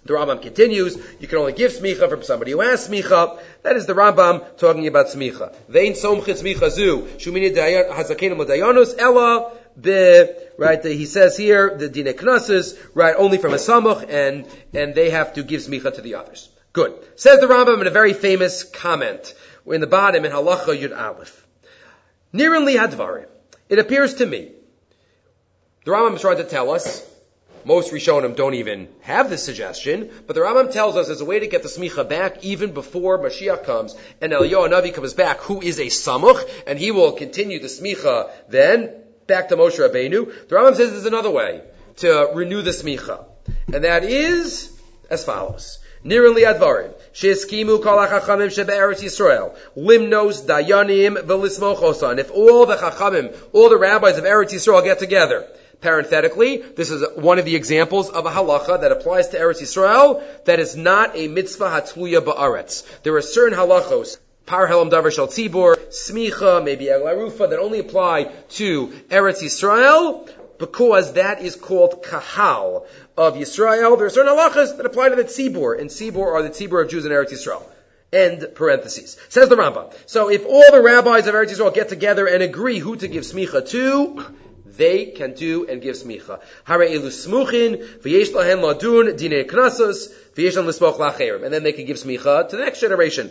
The Rambam continues, you can only give smicha from somebody who has smicha. That is the Rambam talking about smicha. Vein somchit smicha zu, shumini hazakenim l'dayanus, ella the right, the, he says here, the dine knases, right, only from a samuch, and, and they have to give smicha to the others. Good. Says the Rambam in a very famous comment, in the bottom in halacha yud aleph. Niran li hadvarim. It appears to me, the Rambam is trying to tell us, most Rishonim don't even have this suggestion, but the Rambam tells us there's a way to get the smicha back even before Mashiach comes and Eliyahu Navi comes back, who is a samuch, and he will continue the smicha then, back to Moshe Rabbeinu. The Rambam says there's another way to renew the smicha, and that is as follows. Nirali advarim. Sheskimu kol hachachamim shebe'eretz Yisrael. Limnos dayanim velismochosan. If all the chachamim, all the rabbis of Eretz Yisrael get together Parenthetically, this is one of the examples of a halacha that applies to Eretz Yisrael that is not a mitzvah hatluya ba'aretz. There are certain halachos, par helam davar shal tzibor, smicha, maybe el arufa, that only apply to Eretz Yisrael because that is called kahal of Yisrael. There are certain halachas that apply to the tzibor, and tzibor are the tzibor of Jews in Eretz Yisrael. End parentheses. Says the Rambam. So if all the rabbis of Eretz Yisrael get together and agree who to give smicha to, they can do and give smicha. Hare elu smuchin, v'yesh ladun dinei knasos, v'yesh lismoch lacherim. And then they can give smicha to the next generation.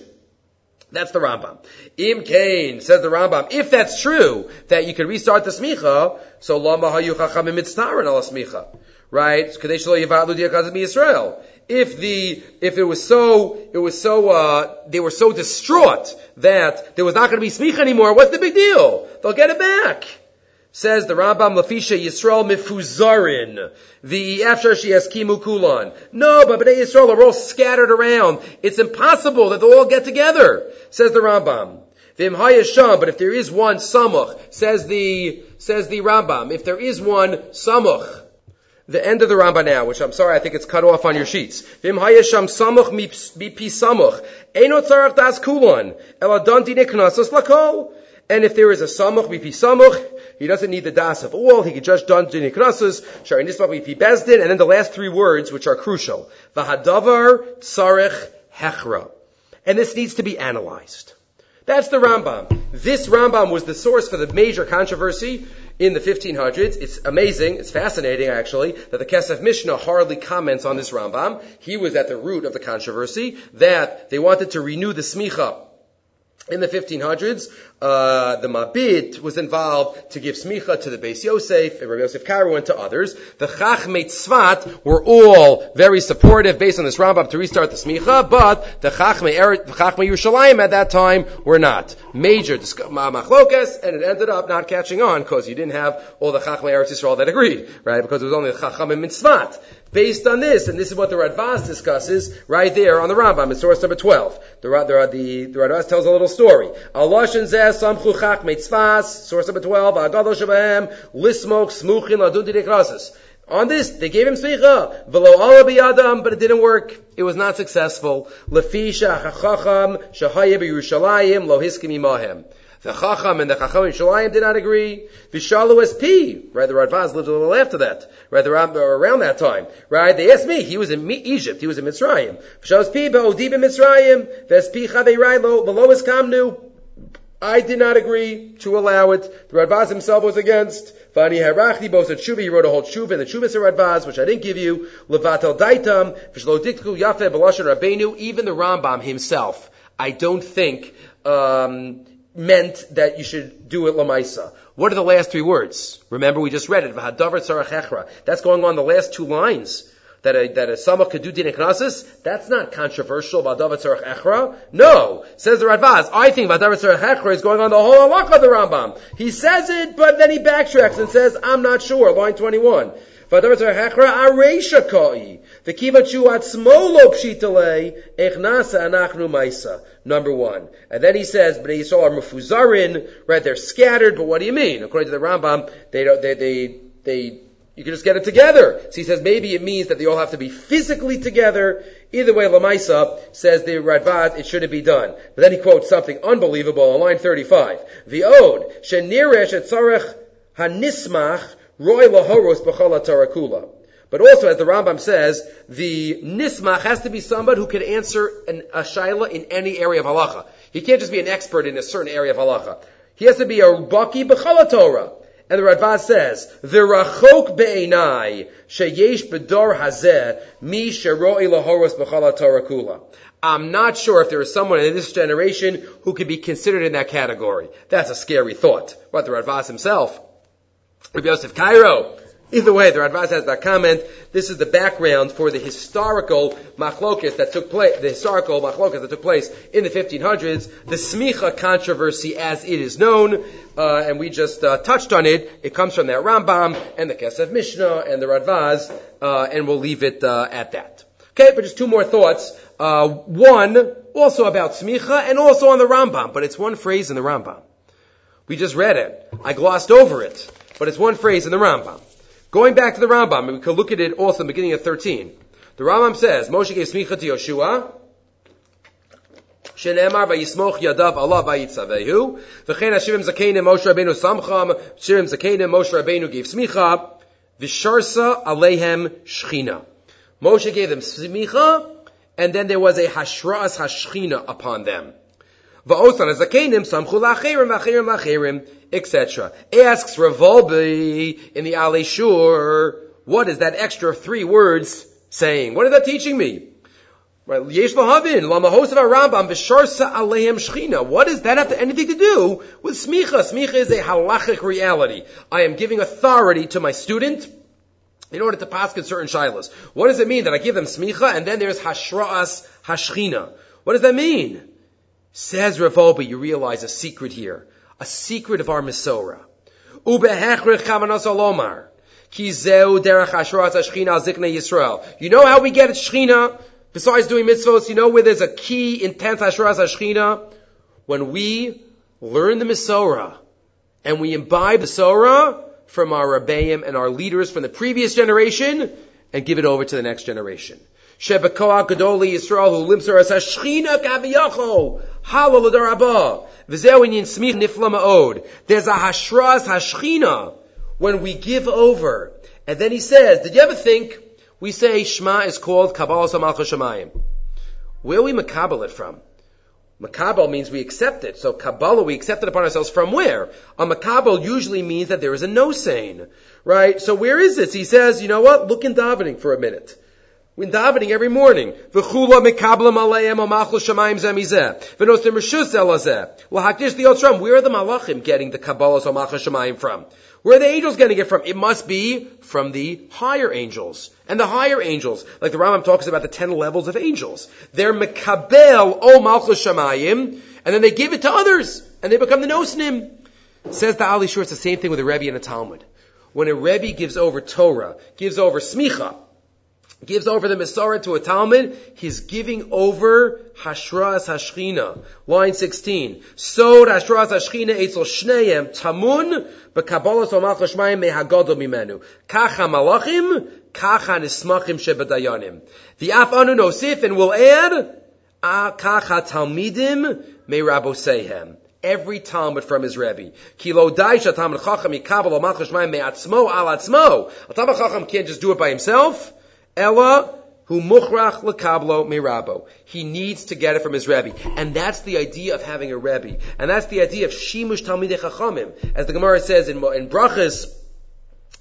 That's the Rambam. Im Kain, says the Rambam, if that's true, that you can restart the smicha, so lama hayu chachamim mitztaran ala smicha. Right? Kadesh lo yivadlu diakazim Yisrael. If the, if it was so, it was so, uh, they were so distraught that there was not going to be smicha anymore, what's the big deal? They'll get it back. Says the Rambam Lafisha Yisrael Mifuzarin. The after Shiaskimu Kulan. No, but Bnei Yisrael are all scattered around. It's impossible that they'll all get together. Says the Rambam. Vim Hayasham, but if there is one Samuch, says the, says the Rambam, if there is one Samuch, the end of the Rambam now, which I'm sorry, I think it's cut off on your sheets. Vim hayasham samuch mipi samuch. Eino tzarach das kulan. Eladanti niknasos lakol. And if there is a samuch mipi samuch, he doesn't need the das of all. He can just done diniknasos, shari nisbach mipi bezdin, and then the last three words, which are crucial. Vahadavar tzarech hechra. And this needs to be analyzed. That's the Rambam. This Rambam was the source for the major controversy in the 1500s. It's amazing, it's fascinating actually, that the Kesef Mishnah hardly comments on this Rambam. He was at the root of the controversy that they wanted to renew the smicha in the 1500s, uh, the Mabit was involved to give smicha to the Beis Yosef, and Rabbi Yosef Karo and to others. The Chachmei Tzfat were all very supportive based on this Rambam to restart the smicha, but the Chachmei, the Chachmei Yerushalayim at that time were not. Major machlokas, and it ended up not catching on because you didn't have all the Chachmei Eretz Yisrael that agreed, right? Because it was only the Chachamim in Tzfat. Based on this, and this is what the Radvaz discusses right there on the Rambam in source number 12. The, the, the, the Radvaz tells a little story. Allah Zeh Samchu Chachmei Tzfas, source number 12, Agadol Shabahem, Lismok Smuchin Ladun Didekrasis. On this, they gave him smicha, velo ala biyadam, but it didn't work. It was not successful. Lefisha chachacham shahaya b'Yerushalayim lo hiskim imahem. The Chacham and the Chacham in Shalayim did not agree. Vishalu SP, right? The Radvaz lived a little after that, right? Around, that time, right? They asked me. He was in Egypt. He was in Mitzrayim. Vishalu SP, be'odib in Mitzrayim. Vespi his kamnu. I did not agree to allow it. The Radvaz himself was against. Vani Harachti Bosa Tshuva, he wrote a whole Tshuva in the Tshuva Radvaz, which I didn't give you. Levatel Daitam, Vishlo Dikku Yafe Balashon Rabbeinu, even the Rambam himself, I don't think, um, meant that you should do it lamaisa. What are the last three words? Remember, we just read it. That's going on the last two lines. That a, that a samach could do din that's not controversial. Vadavat tzarech echra. No, says the Radvaz. I think v'adavat is going on the whole halakha of the Rambam. He says it, but then he backtracks and says, I'm not sure. Line 21. The kivachu atzmolo pshitale echnasa anachnu maisa. Number one. And then he says, Bnei Yisrael are mufuzarin, right? They're scattered, but what do you mean? According to the Rambam, they don't, they, they, they, you can just get it together. So he says maybe it means that they all have to be physically together. Either way, Lamaisa says the Radvaz, it shouldn't be done. But then he quotes something unbelievable on line 35. V'od, sheniresh et tzarech hanismach Roy lahoros b'chala tarakula. But also, as the Rambam says, the nismach has to be somebody who can answer an, a shaila in any area of halacha. He can't just be an expert in a certain area of halacha. He has to be a baki b'chala Torah. And the Radvaz says, the rachok be'enai sheyesh bedor hazeh mi sheroi lahoros b'chala Torah kula. I'm not sure if there is someone in this generation who could be considered in that category. That's a scary thought. But the Radvaz himself Rabbi Yosef Karo. Either way, the Radvaz has that comment. This is the background for the historical machlokas that took place, the historical machlokas that took place in the 1500s, the smicha controversy as it is known, uh, and we just uh, touched on it. It comes from that Rambam and the Kesef Mishnah and the Radvaz, uh, and we'll leave it uh, at that. Okay, but just two more thoughts. Uh, one, also about smicha, and also on the Rambam, but it's one phrase in the Rambam. We just read it. I glossed over it but it's one phrase in the Rambam. Going back to the Rambam, we could look at it also in the beginning of 13. The Rambam says, Moshe gave smicha to Yoshua, שנאמר ויסמוך ידיו עליו ויצווהו וכן השירים זקנים משה רבנו סמכם שירים זקנים משה רבנו gave smicha visharsa alehem shchina Moshe gave them smicha and then there was a hashras hashchina upon them Va'osan azakenim samchu lachirim lachirim lachirim, etc. Asks Rav Wolbe in the Alei Shur, what is that extra three words saying? What is that teaching me? Right, Yesh Rambam. What does that have to, anything to do with Smicha? Smicha is a halachic reality. I am giving authority to my student in order to pass certain shilas. What does it mean that I give them Smicha and then there's Hashra'as Hashchina? What does that mean? Says Rav you realize a secret here. A secret of our Yisrael. You know how we get at shchina? Besides doing mitzvahs, you know where there's a key intense hashras hashchina? When we learn the Masorah and we imbibe the Masorah from our Rabbeim and our leaders from the previous generation and give it over to the next generation. Shebekoah Gadoli Yisrael who Kaviyacho There's a Hashras Hashchina when we give over. And then he says, did you ever think we say Shema is called Kabbalah Samalcha Shemayim? Where we makabel it from? Makabel means we accept it. So Kabbalah, we accept it upon ourselves from where? A makabel usually means that there is a no saying, right? So where is this? He says, you know what? Look in davening for a minute. We're davening every morning. Where are the malachim getting the Kabbalah amachlu shamayim from? Where are the angels getting it from? It must be from the higher angels. And the higher angels, like the Rambam talks about the ten levels of angels. They're mekabel o malchus shamayim, and then they give it to others, and they become the nosnim. Says the Alei Shur, it's the same thing with a Rebbe and a Talmud. When a Rebbe gives over Torah, gives over smicha, gives over the Masorah to a Talmud, he's giving over Hashras Hashchina. Line 16. Sod Hashras Hashchina Eitzel Shneim Tamun B'Kabbalah Somach Lashmayim Mehagodol Mimenu. Kacha Malachim, Kacha Nismachim Shebadayanim. The Af Anu Nosif, and we'll add, a Kacha Talmidim Meirabosehem every Talmud from his Rebbe. Kilo daisha Talmud Chacham yikabel amach shmayim me'atzmo al atzmo. A Talmud Chacham can't just do it by himself. Ella who muchrach lekablo mirabo. He needs to get it from his Rebbe. And that's the idea of having a Rebbe. And that's the idea of shimush talmidei chachamim. As the Gemara says in, in Brachas,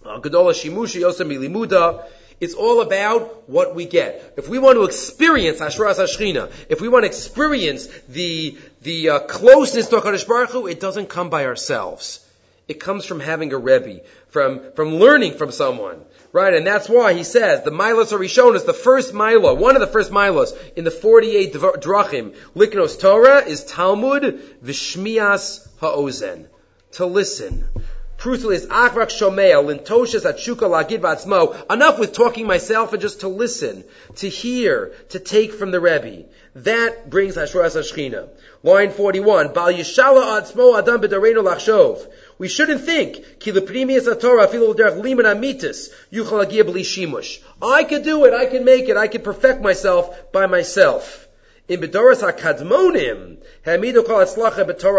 Gedola shimush yosem milimuda, it's all about what we get. If we want to experience Hashras Hashchina, if we want to experience the, the uh, closeness to HaKadosh Baruch Hu, it doesn't come by ourselves. It comes from having a Rebbe, from, from learning from someone. Right, and that's why he says the milos are shown is the first milo, one of the first milos in the 48 drachim. Liknos Torah is Talmud v'shmias ha'ozen. To listen. Truthfully, is achrak shomea, lintoshes atshuka lagid v'atzmo. Enough with talking myself and just to listen, to hear, to take from the Rebbe. That brings Hashras Hashchina. Line 41, Bal Yishala Atzmo Adam B'Dareinu Lachshov. We shouldn't think, ki derech liman amitis shimush. I could do it, I can make it, I can perfect myself by myself. In bedoras hakadmonim, kol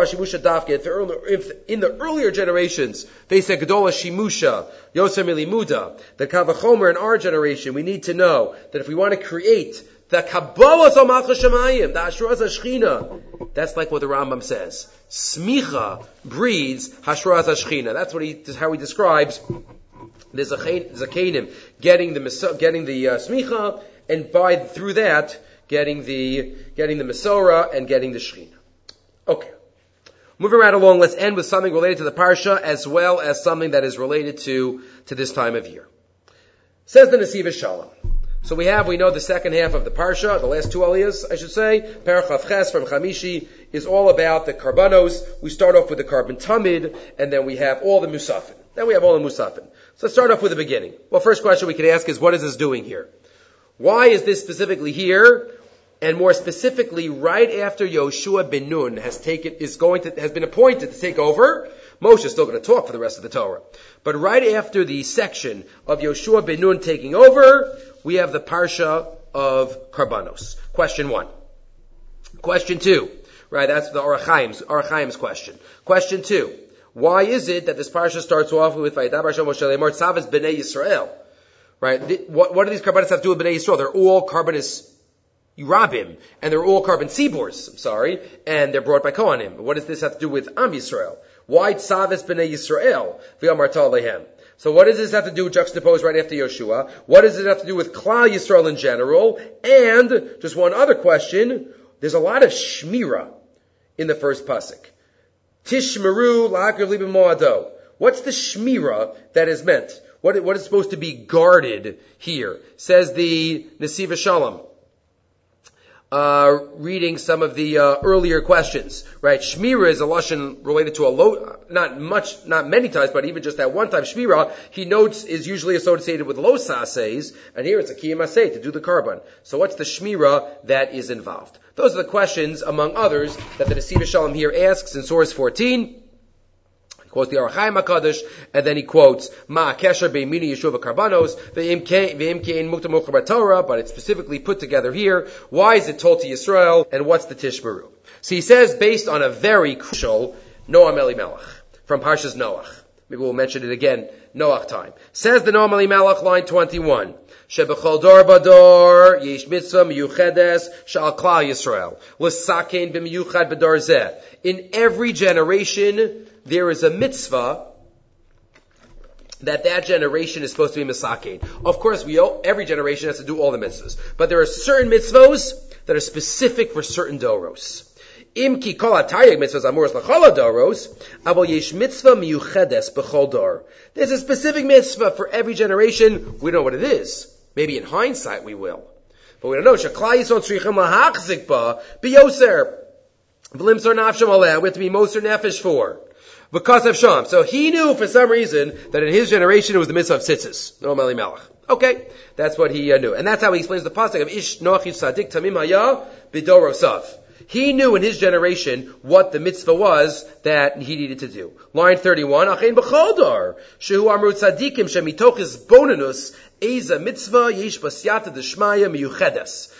shimusha dafke. In the earlier generations, they said gedola shimusha, yosem milimuda. The kavachomer in our generation, we need to know that if we want to create the Kabbalah Zomach Shemayim, the Ashraz Hashchina. That's like what the Rambam says. Smicha breeds Hashraz Hashchina. That's what he, how he describes the Zakanim getting the, getting the uh, Smicha, and by, through that, getting the, getting the Masorah and getting the Shechina. Okay. Moving right along, let's end with something related to the Parsha as well as something that is related to, to this time of year. Says the Nesivos Shalom. So we have, we know the second half of the Parsha, the last two aliyahs, I should say. Parachav Ches from Chamishi is all about the karbanos. We start off with the korban tamid, and then we have all the musafin. Then we have all the musafin. So let's start off with the beginning. Well, first question we could ask is, what is this doing here? Why is this specifically here? And more specifically, right after Yoshua ben Nun has taken, is going to, has been appointed to take over, Moshe is still going to talk for the rest of the Torah. But right after the section of Yoshua ben Nun taking over, we have the Parsha of Karbanos. Question one. Question two. Right, that's the Ohr HaChaim's, Orachaim's question. Question two. Why is it that this Parsha starts off with Vayidabar Shem Moshe Lemor Tzavas B'nai Yisrael? Right, what, what do these Karbanos have to do with B'nai Yisrael? They're all Karbanis Rabim, and they're all korban seaboards, I'm sorry, and they're brought by Kohanim. What does this have to do with Am Yisrael? Why Tzavis B'nai Yisrael? V'yamarta Alehem. So what does this have to do juxtaposed right after Yeshua? What does it have to do with Klal Yisrael in general? And just one other question. There's a lot of shmira in the first pasuk. Tishmeru la'akriv libim moado. What's the shmira that is meant? What, what is supposed to be guarded here? Says the Nesivos Shalom. Uh, reading some of the uh, earlier questions, right? Shmira is a lashon related to a low, not much, not many times, but even just that one time. Shmira, he notes, is usually associated with low sases, and here it's a kiyam to do the korban. So what's the shmira that is involved? Those are the questions, among others, that the Nesiv Shalom here asks in source 14 quotes the Ohr HaChaim HaKadosh, and then he quotes Ma Kesher Beimini Yeshuva Karbanos, Ve'imkein Mukta Torah, but it's specifically put together here. Why is it told to Yisrael, and what's the Tishbaru? So he says, based on a very crucial Noam Elimelech, from Parshas Noach. Maybe we'll mention it again, Noach time. Says the Noam Elimelech, line 21. שבכל דור בדור יש מצווה Shal Klal Yisrael ישראל, לסכן במיוחד בדור In every generation, there is a mitzvah that that generation is supposed to be misakein. Of course, we every generation has to do all the mitzvahs, but there are certain mitzvahs that are specific for certain doros. Im ki kol atayeg mitzvahs amuras lachol doros, abol yesh mitzvah miyuchedes b'chol dor. There's a specific mitzvah for every generation. We don't know what it is. Maybe in hindsight we will. But we don't know. Shaklai yisrael tzrichim lahachzik ba biyoser. V'limsor nafsham aleh. We have to be moser nefesh for. Because of Sham. So he knew for some reason that in his generation it was the mitzvah of tzitzis. Noam Elimelech. Okay, that's what he uh, knew. And that's how he explains the pasuk of Ish Noach Sadik Tamim Haya Bidorosav. He knew in his generation what the mitzvah was that he needed to do. Line 31, Achein b'choldar, shehu amru tzadikim shemitochis eza mitzvah basyata miyuchedes.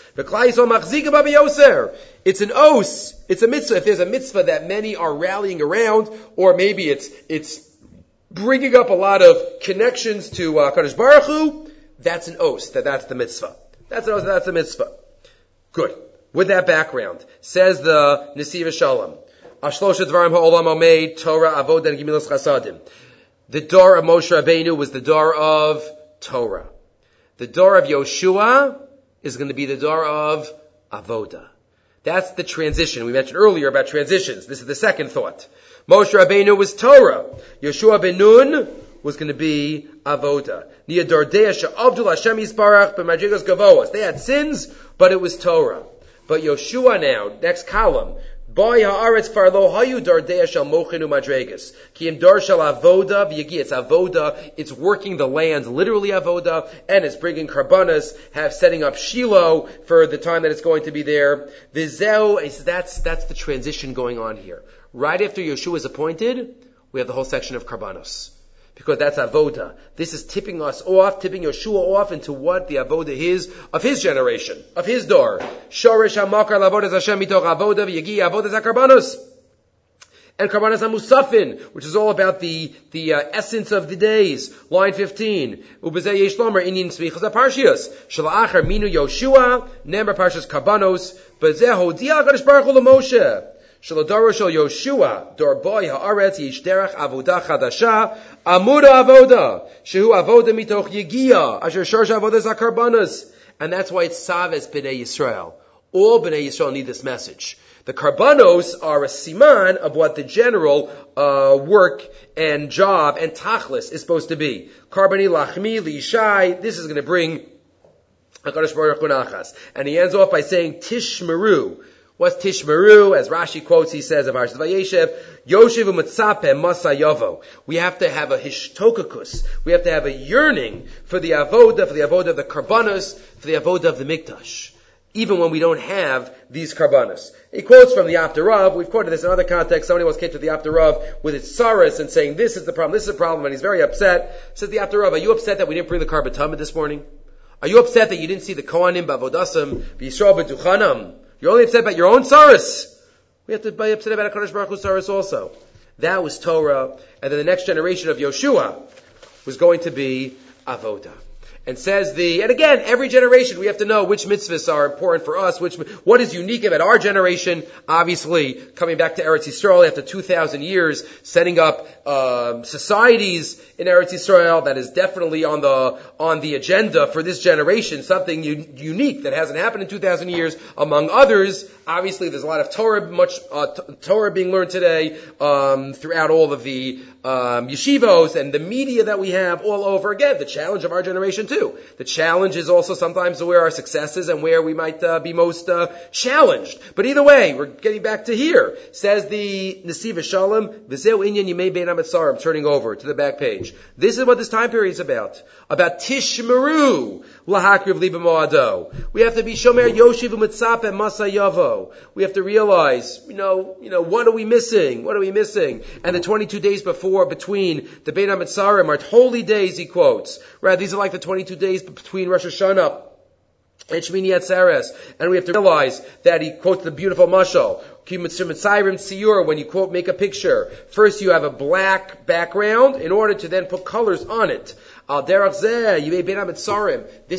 It's an os. It's a mitzvah. If there's a mitzvah that many are rallying around, or maybe it's it's bringing up a lot of connections to uh, Kadosh Baruch Hu, that's an os. That that's the mitzvah. That's an os. That's a mitzvah. Good. With that background, says the Nesiv Shalom. Ashlosha Dvarim Ha'olam Omeid Torah Avod and Chasadim. The door of Moshe Rabbeinu was the door of Torah. The door of Yoshua is going to be the door of avoda. That's the transition. We mentioned earlier about transitions. This is the second thought. Moshe Rabbeinu was Torah. Yeshua ben Nun was going to be avoda. They had sins, but it was Torah. But Yeshua now, next column, Boy haaretz far hayu dardea shel mochinu madregas. Ki im avoda v'yagi. It's avoda. It's working the land, literally avoda, and it's bringing karbanas, have setting up Shiloh for the time that it's going to be there. Vizeo, that's, that's the transition going on here. Right after Yeshua is appointed, we have the whole section of karbanos because that's avoda. This is tipping us off, tipping Yeshua off into what the avoda is of his generation, of his door. Shorish hamakar lavodas Hashem mitoch avoda v'yagi avodas hakarbanos. And karbanos hamusafin, which is all about the the uh, essence of the days. Line fifteen. Ubezei yesh lomer smichas aparshias. Shalachar minu Yoshua nemar parshas karbanos. Bezeh hodia Kadosh Baruch Hu Moshe. Shaladaro shel Yoshua, dor boy haaretz yish derech avoda chadasha, amuda avoda, shehu avoda mitoch yigia, asher shorsh avoda zakarbanas. And that's why it's Saves B'nai Yisrael. All B'nai Yisrael need this message. The karbanos are a siman of what the general uh, work and job and tachlis is supposed to be. Karbani lachmi lishai. This is going to bring And he ends off by saying Tishmeru. What's Tishmeru? As Rashi quotes, he says of Arshad Vayeshev, Yoshev u'matzape masa We have to have a hishtokakus. We have to have a yearning for the avoda, for the avoda of the karbanos, for the avoda of the mikdash. Even when we don't have these karbanos. He quotes from the Apter Rav. We've quoted this in other contexts. Somebody once came to the Apter Rav with its saras and saying, this is the problem, this is the problem, and he's very upset. Says the Apter Rav, are you upset that we didn't bring the karbatama this morning? Are you upset that you didn't see the Kohanim b'avodasam b'Yisrael b'duchanam? You're only upset about your own saras. We have to be upset about HaKadosh Baruch Hu saras also. That was Torah. And then the next generation of Yoshua was going to be Avodah. And says the, and again, every generation we have to know which mitzvahs are important for us, which, what is unique about our generation. Obviously, coming back to Eretz Yisrael after 2,000 years, setting up, uh, societies in Eretz Yisrael, that is definitely on the, on the agenda for this generation, something u- unique that hasn't happened in 2,000 years, among others. Obviously, there's a lot of Torah, much, uh, t- Torah being learned today, um, throughout all of the, um, yeshivos and the media that we have all over. Again, the challenge of our generation too. The challenge is also sometimes where our success is and where we might uh, be most uh, challenged. But either way, we're getting back to here. Says the Nesivos Shalom, V'zeu inyan yimei bein I'm turning over to the back page. This is what this time period is about. About Tishmeru, lahakriv. We have to be shomer yoshiv u'mitzap and masayavo. We have to realize, you know, you know, what are we missing? What are we missing? And the 22 days before, between the Bein HaMetzarim are holy days, he quotes. Right? These are like the 22 days between Rosh Hashanah and Shmini Atzeres. And we have to realize that he quotes the beautiful mashal. When you quote, make a picture. First you have a black background in order to then put colors on it. Al This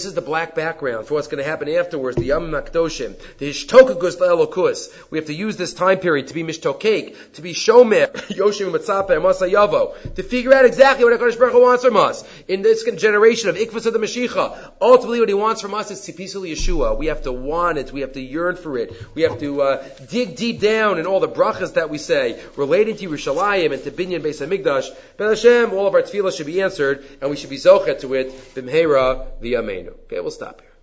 is the black background for what's going to happen afterwards, the Yom Makdoshim, the Hishtokagus Elokus. We have to use this time period to be Mishtokek, to be Shomer, Yoshim Matzapa, Masayavo, to figure out exactly what HaKadosh Baruch Hu wants from us. In this generation of Ikvas of the Mashiach, ultimately what he wants from us is Tzipisul Yeshua. We have to want it, we have to yearn for it, we have to uh, dig deep down in all the brachas that we say, relating to Yerushalayim and to Binyan Beis HaMikdash. But Hashem, all of our tefillah should be answered, and we should be be zochet to it b'mheira v'yameinu. Okay, we'll stop here.